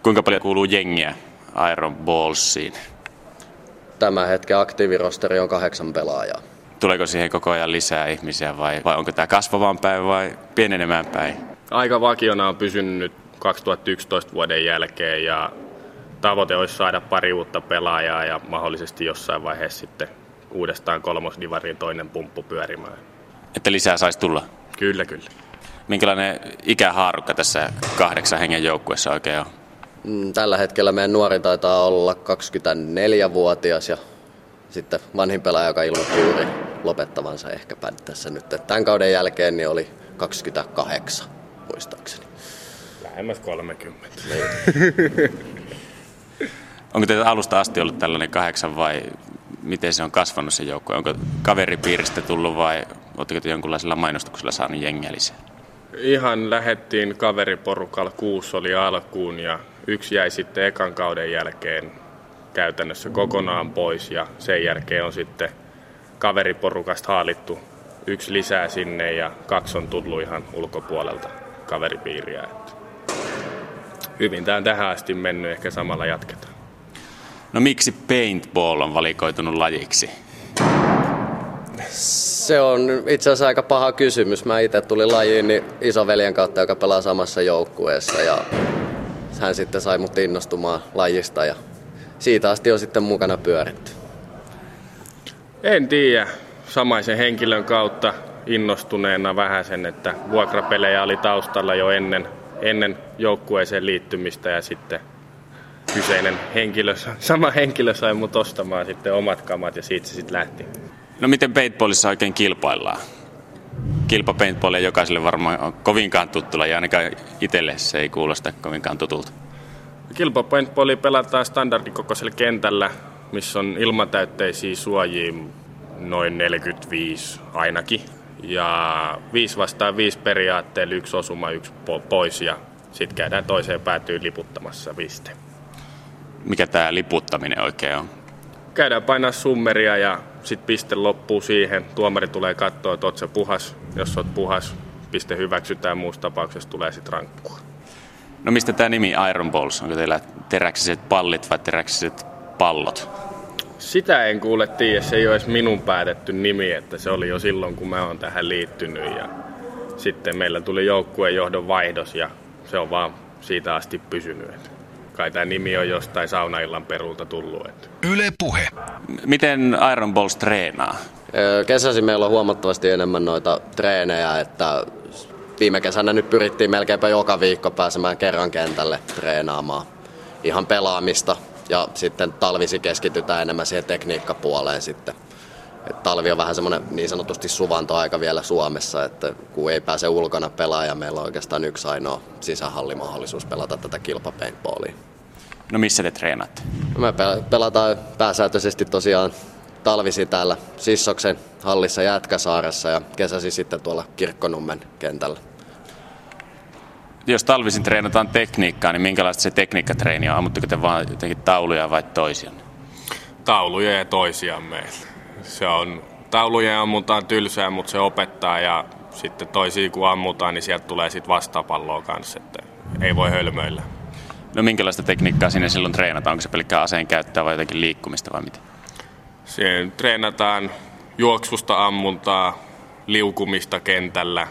Kuinka paljon kuuluu jengiä Iron Ballsiin? Tämä hetken aktiivirosteri on kahdeksan pelaajaa. Tuleeko siihen koko ajan lisää ihmisiä vai, vai onko tämä kasvavaan päin vai pienenemään päin? Aika vakiona on pysynyt 2011 vuoden jälkeen ja tavoite olisi saada pari uutta pelaajaa ja mahdollisesti jossain vaiheessa sitten uudestaan kolmosdivariin toinen pumppu pyörimään. Että lisää saisi tulla? Kyllä, kyllä. Minkälainen ikähaarukka tässä kahdeksan hengen joukkueessa oikein on? Mm, tällä hetkellä meidän nuori taitaa olla 24-vuotias ja sitten vanhin pelaaja, joka ilmoitti juuri lopettavansa ehkäpä tässä nyt. Tämän kauden jälkeen niin oli 28 muistaakseni. Lähemmäs 30. Niin. Onko teitä alusta asti ollut tällainen kahdeksan vai miten se on kasvanut se joukko? Onko kaveripiiristä tullut vai oletteko te jonkunlaisella mainostuksella saanut jengiä lisää? Ihan lähettiin kaveriporukalla, kuusi oli alkuun ja yksi jäi sitten ekan kauden jälkeen käytännössä kokonaan pois ja sen jälkeen on sitten kaveriporukasta haalittu yksi lisää sinne ja kaksi on tullut ihan ulkopuolelta kaveripiiriä. Hyvin tämä on tähän asti mennyt, ehkä samalla jatketaan. No miksi paintball on valikoitunut lajiksi? Se on itse asiassa aika paha kysymys. Mä itse tulin lajiin niin isoveljen kautta, joka pelaa samassa joukkueessa ja hän sitten sai mut innostumaan lajista ja siitä asti on sitten mukana pyöritty. En tiedä. Samaisen henkilön kautta innostuneena vähän sen, että vuokrapelejä oli taustalla jo ennen ennen joukkueeseen liittymistä ja sitten kyseinen henkilö, sama henkilö sai mut ostamaan sitten omat kamat ja siitä se sitten lähti. No miten paintballissa oikein kilpaillaan? Kilpa paintballia jokaiselle varmaan on kovinkaan tuttu ja ainakaan itselle se ei kuulosta kovinkaan tutulta. Kilpa paintballia pelataan standardikokoisella kentällä, missä on ilmatäytteisiä suojia noin 45 ainakin. Ja 5 vastaan 5 periaatteella yksi osuma, yksi pois ja sitten käydään toiseen päätyyn liputtamassa piste. Mikä tämä liputtaminen oikein on? Käydään painaa summeria ja sitten piste loppuu siihen. Tuomari tulee katsoa, että oot puhas. Jos oot puhas, piste hyväksytään. Muussa tapauksessa tulee sitten rankkua. No mistä tämä nimi Iron Balls? Onko teillä teräksiset pallit vai teräksiset pallot? Sitä en kuule tiedä, se ei ole edes minun päätetty nimi, että se oli jo silloin kun mä oon tähän liittynyt ja sitten meillä tuli joukkueen johdon vaihdos ja se on vaan siitä asti pysynyt. Kai tämä nimi on jostain saunaillan perulta tullut. Että. Yle Puhe. Miten Iron Balls treenaa? Kesäsi meillä on huomattavasti enemmän noita treenejä, että viime kesänä nyt pyrittiin melkeinpä joka viikko pääsemään kerran kentälle treenaamaan ihan pelaamista ja sitten talvisi keskitytään enemmän siihen tekniikkapuoleen sitten. Et talvi on vähän semmoinen niin sanotusti suvantoaika vielä Suomessa, että kun ei pääse ulkona pelaaja, meillä on oikeastaan yksi ainoa sisähallimahdollisuus pelata tätä kilpapaintballia. No missä te treenaatte? No me pelataan pääsääntöisesti tosiaan talvisi täällä Sissoksen hallissa Jätkäsaaressa ja kesäsi sitten tuolla Kirkkonummen kentällä jos talvisin treenataan tekniikkaa, niin minkälaista se tekniikkatreeni on? Ammutteko te vaan jotenkin tauluja vai toisia? Tauluja ja toisiamme. Se on, tauluja ammutaan tylsää, mutta se opettaa ja sitten toisia kun ammutaan, niin sieltä tulee sitten vastapalloa kanssa, että ei voi hölmöillä. No minkälaista tekniikkaa sinne silloin treenataan? Onko se pelkkää aseen käyttöä vai jotenkin liikkumista vai mitä? Siinä treenataan juoksusta ammuntaa, liukumista kentällä,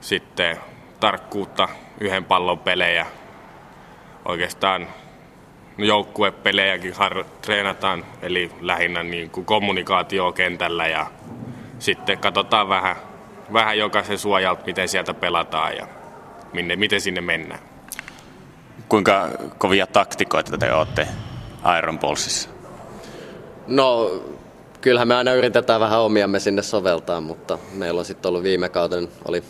sitten tarkkuutta yhden pallon pelejä. Oikeastaan joukkuepelejäkin har- treenataan, eli lähinnä niin kuin kommunikaatio kentällä ja sitten katsotaan vähän, vähän jokaisen suojalta, miten sieltä pelataan ja minne, miten sinne mennään. Kuinka kovia taktikoita te olette Iron Ballsissa? No, kyllähän me aina yritetään vähän omiamme sinne soveltaa, mutta meillä on sitten ollut viime kauden, oli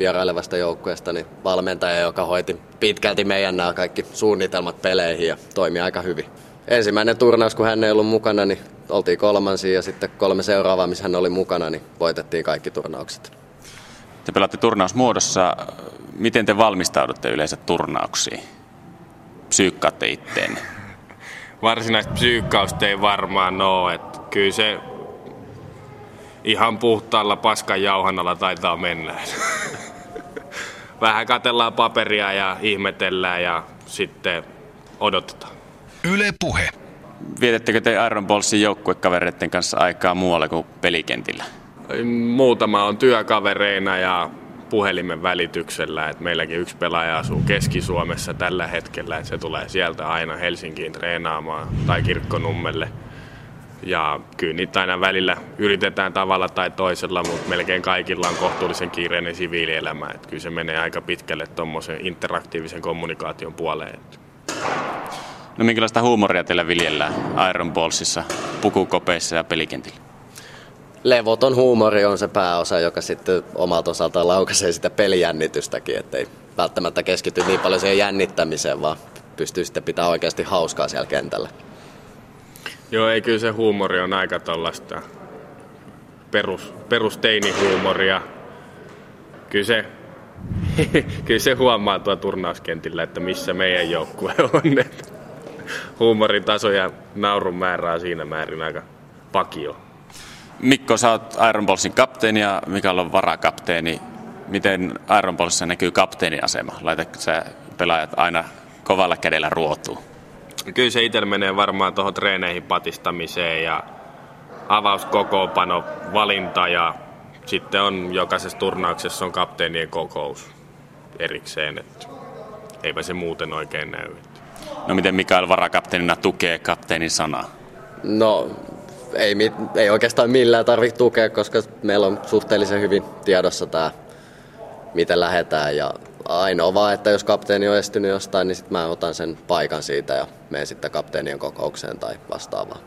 vierailevasta joukkueesta niin valmentaja, joka hoiti pitkälti meidän nämä kaikki suunnitelmat peleihin ja toimi aika hyvin. Ensimmäinen turnaus, kun hän ei ollut mukana, niin oltiin kolmansia ja sitten kolme seuraavaa, missä hän oli mukana, niin voitettiin kaikki turnaukset. Te pelaatte turnausmuodossa. Miten te valmistaudutte yleensä turnauksiin? Psyykkaatte itteen? Varsinaista psyykkausta ei varmaan ole. Että kyllä se ihan puhtaalla paskan jauhannalla taitaa mennä. Vähän katellaan paperia ja ihmetellään ja sitten odotetaan. Yle Puhe. Vietettekö te Iron Ballsin joukkuekavereiden kanssa aikaa muualla kuin pelikentillä? Muutama on työkavereina ja puhelimen välityksellä. Et meilläkin yksi pelaaja asuu Keski-Suomessa tällä hetkellä. Et se tulee sieltä aina Helsinkiin treenaamaan tai Kirkkonummelle. Ja kyllä niitä aina välillä yritetään tavalla tai toisella, mutta melkein kaikilla on kohtuullisen kiireinen siviilielämä. Että kyllä se menee aika pitkälle tuommoisen interaktiivisen kommunikaation puoleen. No minkälaista huumoria teillä viljellään Iron Ballsissa, pukukopeissa ja pelikentillä? Levoton huumori on se pääosa, joka sitten omalta osaltaan laukaisee sitä pelijännitystäkin, ettei välttämättä keskity niin paljon siihen jännittämiseen, vaan pystyy sitten pitää oikeasti hauskaa siellä kentällä. Joo, ei kyllä se huumori on aika tollasta perus, perusteinihuumoria. Kyllä se, kyllä se huomaa tuo turnauskentillä, että missä meidän joukkue on. huumorin taso ja naurun määrä on siinä määrin aika pakio. Mikko, sä oot Iron Ballsin kapteeni ja Mikael on varakapteeni. Miten Iron Ballsissa näkyy kapteeniasema? Laitatko sä pelaajat aina kovalla kädellä ruotuun? Kyllä se itsellä menee varmaan tuohon treeneihin patistamiseen ja avauskokoopano valinta ja sitten on jokaisessa turnauksessa on kapteenien kokous erikseen, että eipä se muuten oikein näy. No miten Mikael varakapteenina tukee kapteenin sanaa? No ei, ei oikeastaan millään tarvitse tukea, koska meillä on suhteellisen hyvin tiedossa tämä, miten lähdetään ja ainoa vaan, että jos kapteeni on estynyt jostain, niin sitten mä otan sen paikan siitä ja menen sitten kapteenien kokoukseen tai vastaavaan.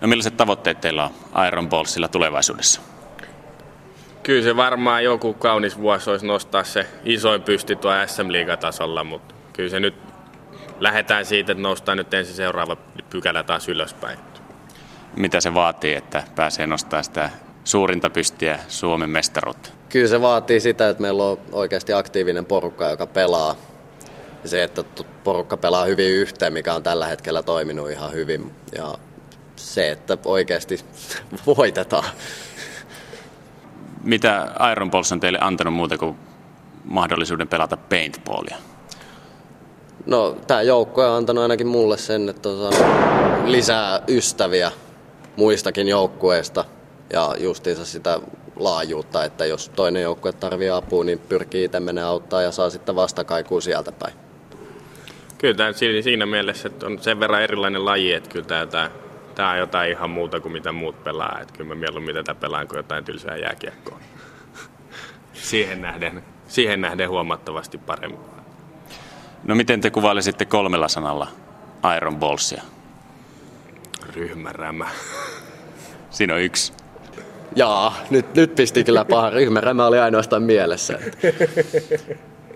No millaiset tavoitteet teillä on Iron Ballsilla tulevaisuudessa? Kyllä se varmaan joku kaunis vuosi olisi nostaa se isoin pysti tuo SM-liigatasolla, mutta kyllä se nyt lähdetään siitä, että noustaan nyt ensin seuraava pykälä taas ylöspäin. Mitä se vaatii, että pääsee nostaa sitä suurinta pystiä Suomen mestaruutta? Kyllä se vaatii sitä, että meillä on oikeasti aktiivinen porukka, joka pelaa. Se, että porukka pelaa hyvin yhteen, mikä on tällä hetkellä toiminut ihan hyvin. Ja se, että oikeasti voitetaan. Mitä Iron Balls on teille antanut muuta kuin mahdollisuuden pelata paintballia? No, tämä joukko on antanut ainakin mulle sen, että on saanut lisää ystäviä muistakin joukkueista ja justiinsa sitä laajuutta, että jos toinen joukkue tarvii apua, niin pyrkii itse mennä auttaa ja saa sitten vastakaikua sieltä päin. Kyllä tämä siinä mielessä, että on sen verran erilainen laji, että kyllä tämä, tämä, tämä on jotain ihan muuta kuin mitä muut pelaa. Että kyllä mä mieluummin tätä pelaan kuin jotain tylsää jääkiekkoa. siihen, nähden, siihen nähden huomattavasti paremmin. No miten te kuvailisitte kolmella sanalla Iron Ballsia? Ryhmärämä. Siinä on yksi. Jaa, nyt, nyt pisti kyllä paha ryhmärämä oli ainoastaan mielessä.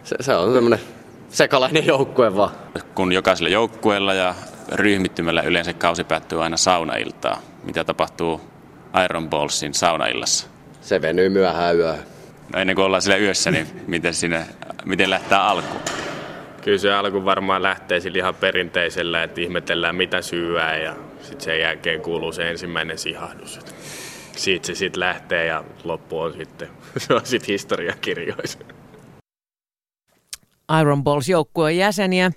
Se, se on semmoinen sekalainen joukkue vaan. Kun jokaisella joukkueella ja ryhmittymällä yleensä kausi päättyy aina saunailtaa. Mitä tapahtuu Iron Ballsin saunaillassa? Se venyy myöhään yöhön. No ennen kuin ollaan siellä yössä, niin miten, sinne, miten lähtee alkuun? Kyllä se alku varmaan lähtee sillä ihan perinteisellä, että ihmetellään mitä syyää ja sitten sen jälkeen kuuluu se ensimmäinen sihahdus. Siitä se sitten lähtee ja loppu on sitten, se on sitten historiakirjoissa. Iron Balls joukkueen jäseniä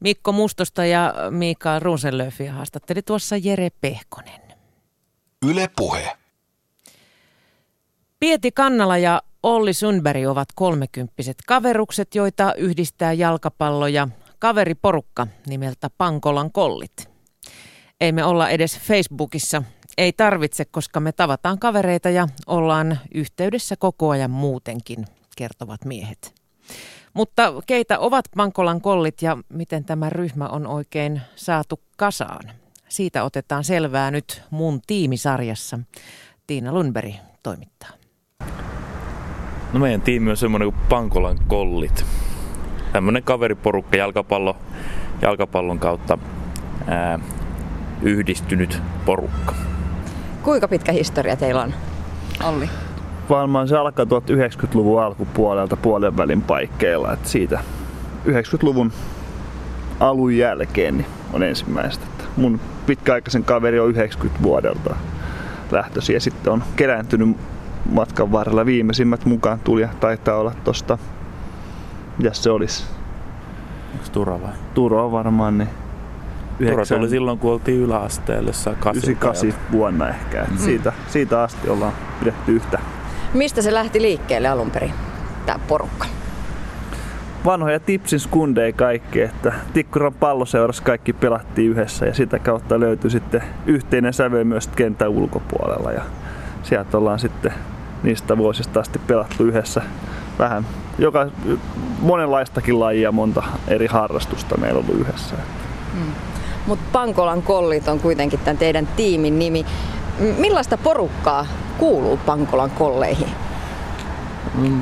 Mikko Mustosta ja Mikael Rosenlöfiä haastatteli tuossa Jere Pehkonen. Yle Puhe. Pieti Kannala ja Olli Sundberg ovat kolmekymppiset kaverukset, joita yhdistää jalkapallo ja kaveriporukka nimeltä Pankolan kollit. Ei me olla edes Facebookissa. Ei tarvitse, koska me tavataan kavereita ja ollaan yhteydessä koko ajan muutenkin, kertovat miehet. Mutta keitä ovat Pankolan kollit ja miten tämä ryhmä on oikein saatu kasaan? Siitä otetaan selvää nyt mun tiimisarjassa. Tiina Lundberg toimittaa. No meidän tiimi on semmoinen kuin Pankolan kollit. Tämmöinen kaveriporukka jalkapallo, jalkapallon kautta ää, yhdistynyt porukka. Kuinka pitkä historia teillä on, Olli? Varmaan se alkaa 1990-luvun alkupuolelta puolen välin paikkeilla. Että siitä 90-luvun alun jälkeen niin on ensimmäistä. Mun pitkäaikaisen kaveri on 90 vuodelta lähtöisin ja sitten on kerääntynyt matkan varrella viimeisimmät mukaan tuli ja taitaa olla tosta, ja se olisi? Onko Tura vai? Tura varmaan, niin Tura oli silloin, kun oltiin yläasteelle 98 vuonna ehkä. Mm. Siitä, siitä asti ollaan pidetty yhtä. Mistä se lähti liikkeelle alun perin, tämä porukka? Vanhoja Tipsin skundeja kaikki, että Tikkuran palloseurassa kaikki pelattiin yhdessä ja sitä kautta löytyi sitten yhteinen sävel myös kentän ulkopuolella. Ja sieltä ollaan sitten niistä vuosista asti pelattu yhdessä vähän joka, monenlaistakin lajia, monta eri harrastusta meillä on ollut yhdessä. Hmm. Mutta Pankolan kollit on kuitenkin tämän teidän tiimin nimi. Millaista porukkaa kuuluu Pankolan kolleihin?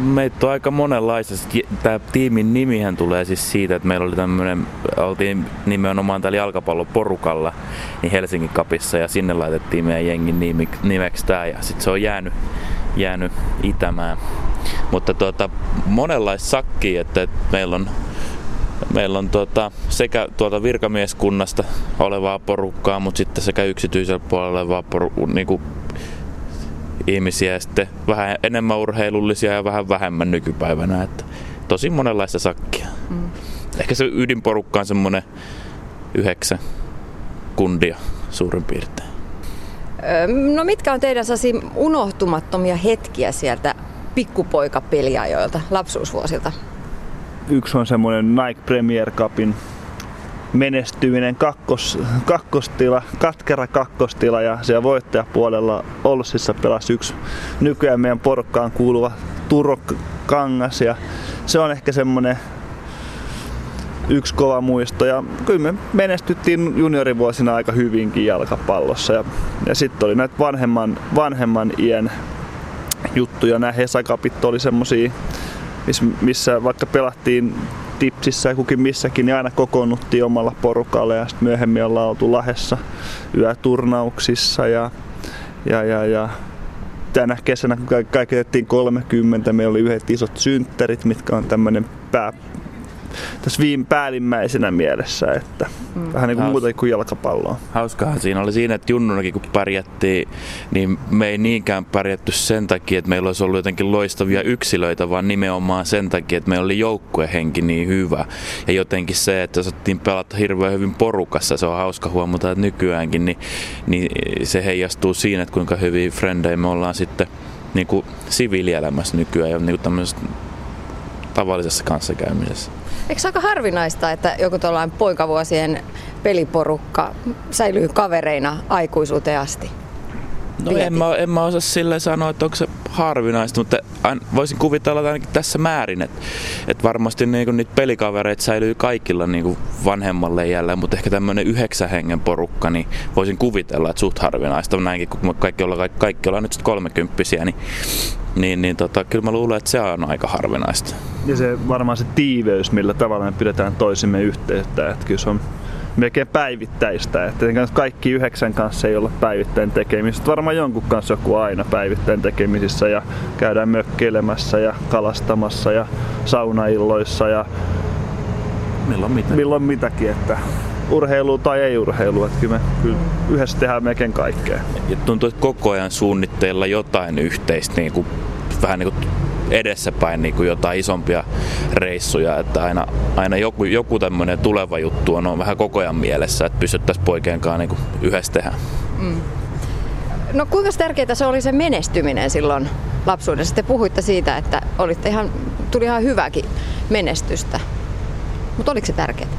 Meitä on aika monenlaista. Tämä tiimin nimihän tulee siis siitä, että meillä oli tämmöinen, oltiin nimenomaan täällä jalkapalloporukalla niin Helsingin kapissa ja sinne laitettiin meidän jengin nimeksi tämä ja sitten se on jäänyt, jäänyt itämään. Mutta tuota, monenlaista sakkia, että, että meillä on Meillä on tuota, sekä tuota virkamieskunnasta olevaa porukkaa, mutta sitten sekä yksityisellä puolella olevaa poru, niin kuin ihmisiä ja sitten vähän enemmän urheilullisia ja vähän vähemmän nykypäivänä. Että tosi monenlaista sakkia. Mm. Ehkä se ydinporukka on semmoinen yhdeksän kundia suurin piirtein. No mitkä on teidän unohtumattomia hetkiä sieltä pikkupoikapeliajoilta, lapsuusvuosilta? Yksi on semmoinen Nike Premier Cupin menestyminen kakkos, kakkostila, katkera kakkostila ja siellä voittajapuolella Olssissa pelasi yksi nykyään meidän porukkaan kuuluva Turo Kangas ja se on ehkä semmoinen yksi kova muisto. Ja kyllä me menestyttiin juniorivuosina aika hyvinkin jalkapallossa. Ja, ja sitten oli näitä vanhemman, vanhemman iän juttuja. Nämä Hesakapit oli semmosia, missä vaikka pelattiin tipsissä ja kukin missäkin, niin aina kokoonnuttiin omalla porukalla ja sitten myöhemmin ollaan oltu Lahessa yöturnauksissa ja, ja, ja, ja tänä kesänä, kun kaikki 30, meillä oli yhdet isot synttärit, mitkä on tämmöinen pää, tässä viime päällimmäisenä mielessä, että mm. vähän niin kuin muuta kuin jalkapalloa. Hauskahan siinä oli siinä, että junnunakin kun pärjättiin, niin me ei niinkään pärjätty sen takia, että meillä olisi ollut jotenkin loistavia yksilöitä, vaan nimenomaan sen takia, että meillä oli joukkuehenki niin hyvä. Ja jotenkin se, että osattiin pelata hirveän hyvin porukassa, se on hauska huomata, että nykyäänkin, niin, niin se heijastuu siinä, että kuinka hyvin frendejä me ollaan sitten niin kuin siviilielämässä nykyään ja niin kuin tavallisessa kanssakäymisessä. Eikö se aika harvinaista, että joku tuollainen poikavuosien peliporukka säilyy kavereina aikuisuuteen asti? No en mä, en mä osaa sille sanoa, että onko se harvinaista, mutta voisin kuvitella ainakin tässä määrin, että, että varmasti niinku niitä pelikavereita säilyy kaikilla niinku vanhemmalle jäljellä, mutta ehkä tämmöinen yhdeksän hengen porukka, niin voisin kuvitella, että suht harvinaista näinkin, kun kaikki ollaan, kaikki, kaikki ollaan nyt kolmekymppisiä, niin niin, niin tota, kyllä mä luulen, että se on aika harvinaista. Ja se varmaan se tiiveys, millä tavalla me pidetään toisimme yhteyttä, että kyllä se on melkein päivittäistä. Että kaikki yhdeksän kanssa ei olla päivittäin tekemisissä. Varmaan jonkun kanssa joku aina päivittäin tekemisissä ja käydään mökkeilemässä ja kalastamassa ja saunailloissa ja milloin, mitä. milloin mitäkin. Että urheilu tai ei urheilu, että kyllä me kyllä yhdessä tehdään melkein kaikkea. Ja tuntuu, että koko ajan suunnitteilla jotain yhteistä, niin kuin, vähän niin kuin edessäpäin niin kuin jotain isompia reissuja, että aina, aina joku, joku tämmöinen tuleva juttu on, on vähän koko ajan mielessä, että pystyttäisiin poikien kanssa niin kuin yhdessä tehdä. Mm. No kuinka tärkeää se oli se menestyminen silloin lapsuudessa? Te puhuitte siitä, että olitte ihan, tuli ihan hyväkin menestystä. Mutta oliko se tärkeää?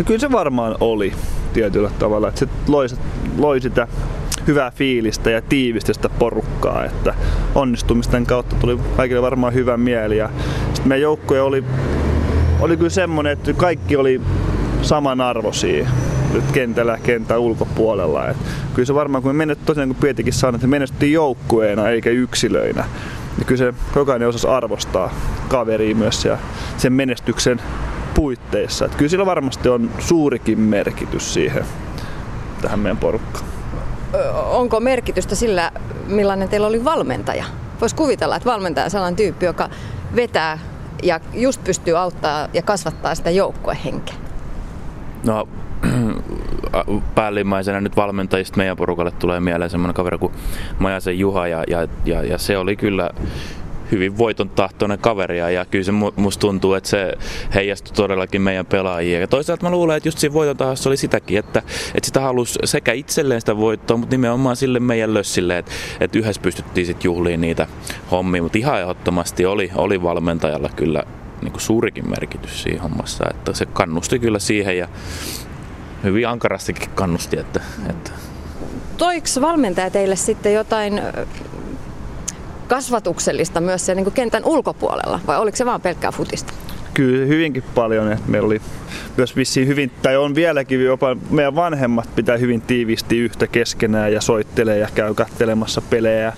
No kyllä se varmaan oli tietyllä tavalla, että se loi, loi sitä hyvää fiilistä ja tiivistystä porukkaa, että onnistumisten kautta tuli kaikille varmaan hyvä mieli ja sitten meidän joukkue oli, oli kyllä semmoinen, että kaikki oli samanarvoisia nyt kentällä kentän ulkopuolella. Et kyllä se varmaan, kun me menet, tosiaan kun Pietikin sanoi, että me menestyttiin joukkueena eikä yksilöinä, niin kyllä se jokainen osasi arvostaa kaveria myös ja sen menestyksen puitteissa. Että kyllä sillä varmasti on suurikin merkitys siihen tähän meidän porukkaan. Onko merkitystä sillä, millainen teillä oli valmentaja? Voisi kuvitella, että valmentaja on sellainen tyyppi, joka vetää ja just pystyy auttaa ja kasvattaa sitä joukkuehenkeä. No päällimmäisenä nyt valmentajista meidän porukalle tulee mieleen semmoinen kaveri kuin Majasen Juha ja, ja, ja, ja se oli kyllä hyvin voiton tahtoinen kaveria ja kyllä se musta tuntuu, että se heijastui todellakin meidän pelaajia. Ja toisaalta mä luulen, että just siinä voiton tahdossa oli sitäkin, että, että sitä halusi sekä itselleen sitä voittoa, mutta nimenomaan sille meidän lössille, että, että yhdessä pystyttiin sitten juhliin niitä hommia, mutta ihan ehdottomasti oli, oli valmentajalla kyllä niin kuin suurikin merkitys siinä hommassa, että se kannusti kyllä siihen ja hyvin ankarastikin kannusti, että, että Toiko valmentaja teille sitten jotain kasvatuksellista myös siellä niin kentän ulkopuolella vai oliko se vaan pelkkää futista? Kyllä hyvinkin paljon. Että meillä oli myös vissiin hyvin, tai on vieläkin jopa meidän vanhemmat pitää hyvin tiivisti yhtä keskenään ja soittelee ja käy kattelemassa pelejä.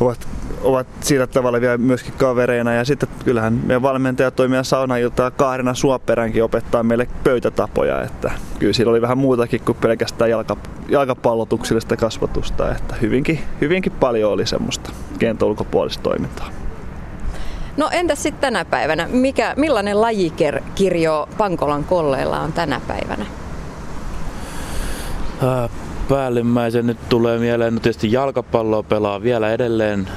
Ovat ovat sillä tavalla vielä myöskin kavereina. Ja sitten kyllähän meidän valmentaja toimia saunailtaa Kaarina Suoperänkin opettaa meille pöytätapoja. Että kyllä siellä oli vähän muutakin kuin pelkästään jalka, jalkapallotuksellista kasvatusta. Että hyvinkin, hyvinkin paljon oli semmoista kentän ulkopuolista toimintaa. No entäs sitten tänä päivänä? Mikä, millainen lajikirjo Pankolan kolleilla on tänä päivänä? päällimmäisen nyt tulee mieleen, no tietysti jalkapalloa pelaa vielä edelleen,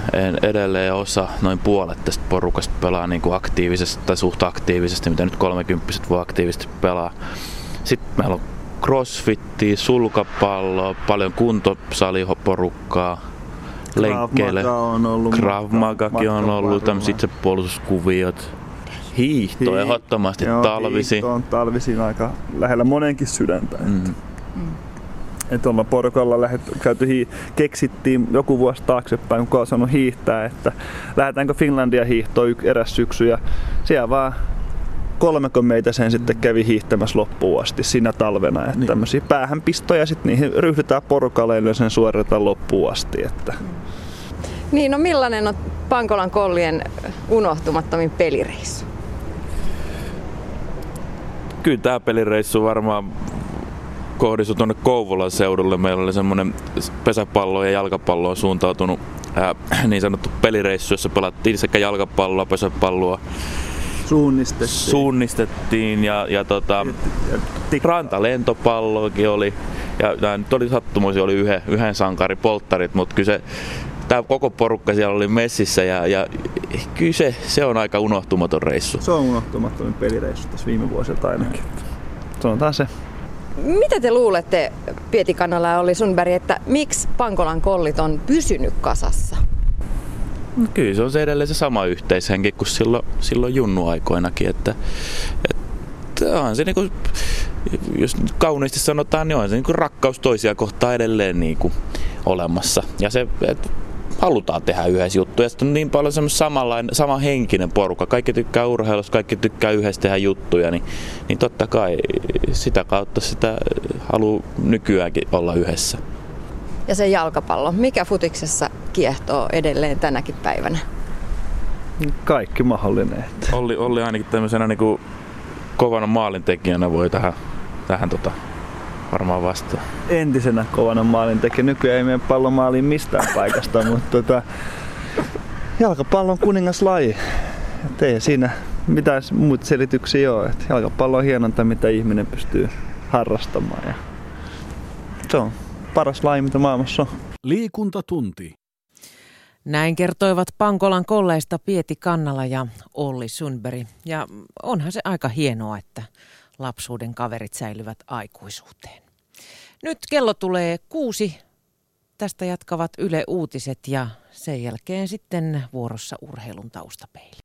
edelleen osa, noin puolet tästä porukasta pelaa niin kuin aktiivisesti tai suht aktiivisesti, mitä nyt 30 voi aktiivisesti pelaa. Sitten meillä on crossfittiä, sulkapalloa, paljon kuntosaliporukkaa, lenkkeille. on ollut. Krav Magakin on ollut, tämmöiset itsepuolustuskuviot. Hiihto Hii- ehdottomasti talvisin. Hiihto on talvisin aika lähellä monenkin sydäntä. Että. Mm. Että ollaan porukalla lähet, käyty hii, keksittiin joku vuosi taaksepäin, kun on sanonut hiihtää, että lähdetäänkö Finlandia hiihtoon eräs syksy ja siellä vaan kolmeko meitä sen sitten kävi hiihtämässä loppuun asti siinä talvena. Että niin. tämmöisiä päähänpistoja sitten niihin ryhdytään porukalle ja sen suoritetaan loppuun asti. Että. Niin, no millainen on Pankolan kollien unohtumattomin pelireissu? Kyllä tämä pelireissu varmaan kohdistui tuonne Kouvolan seudulle. Meillä oli semmoinen pesäpallo ja jalkapalloon suuntautunut ää, niin sanottu pelireissu, jossa pelattiin sekä jalkapalloa, pesäpalloa. Suunnistettiin. Suunnistettiin ja, ja tota, rantalentopalloakin oli. Ja tämä nyt oli sattumoisin, oli yhden, yhden sankari polttarit, mutta kyllä se, tämä koko porukka siellä oli messissä ja, ja kyllä se, se on aika unohtumaton reissu. Se on unohtumaton pelireissu tässä viime vuosilta ainakin. Sanotaan se. Mitä te luulette, Pieti Kannala ja Olli Sundberg, että miksi Pankolan kollit on pysynyt kasassa? No kyllä se on se edelleen se sama yhteishenki kuin silloin, silloin junnuaikoinakin, että, että on se niinku, jos kauniisti sanotaan, niin on se niinku rakkaus toisia kohtaan edelleen niinku olemassa. Ja se, että halutaan tehdä yhdessä juttuja. Sitten on niin paljon semmoinen samanlainen, sama henkinen porukka. Kaikki tykkää urheilusta, kaikki tykkää yhdessä tehdä juttuja, niin, niin totta kai sitä kautta sitä haluaa nykyäänkin olla yhdessä. Ja se jalkapallo, mikä futiksessa kiehtoo edelleen tänäkin päivänä? Kaikki mahdollinen. Olli, Olli ainakin tämmöisenä niin kuin kovana maalintekijänä voi tähän, tähän tota, varmaan vastaan. Entisenä kovana maalintekijä. Nykyään ei mene pallomaaliin mistään paikasta, mutta tota, jalkapallo on kuningaslaji. Et ei siinä mitään muita selityksiä ole. Et jalkapallo on hienonta, mitä ihminen pystyy harrastamaan. Ja se on paras laji, mitä maailmassa on. Liikuntatunti. Näin kertoivat Pankolan kolleista Pieti Kannala ja Olli Sundberg. Ja onhan se aika hienoa, että lapsuuden kaverit säilyvät aikuisuuteen. Nyt kello tulee kuusi. Tästä jatkavat Yle Uutiset ja sen jälkeen sitten vuorossa urheilun taustapeili.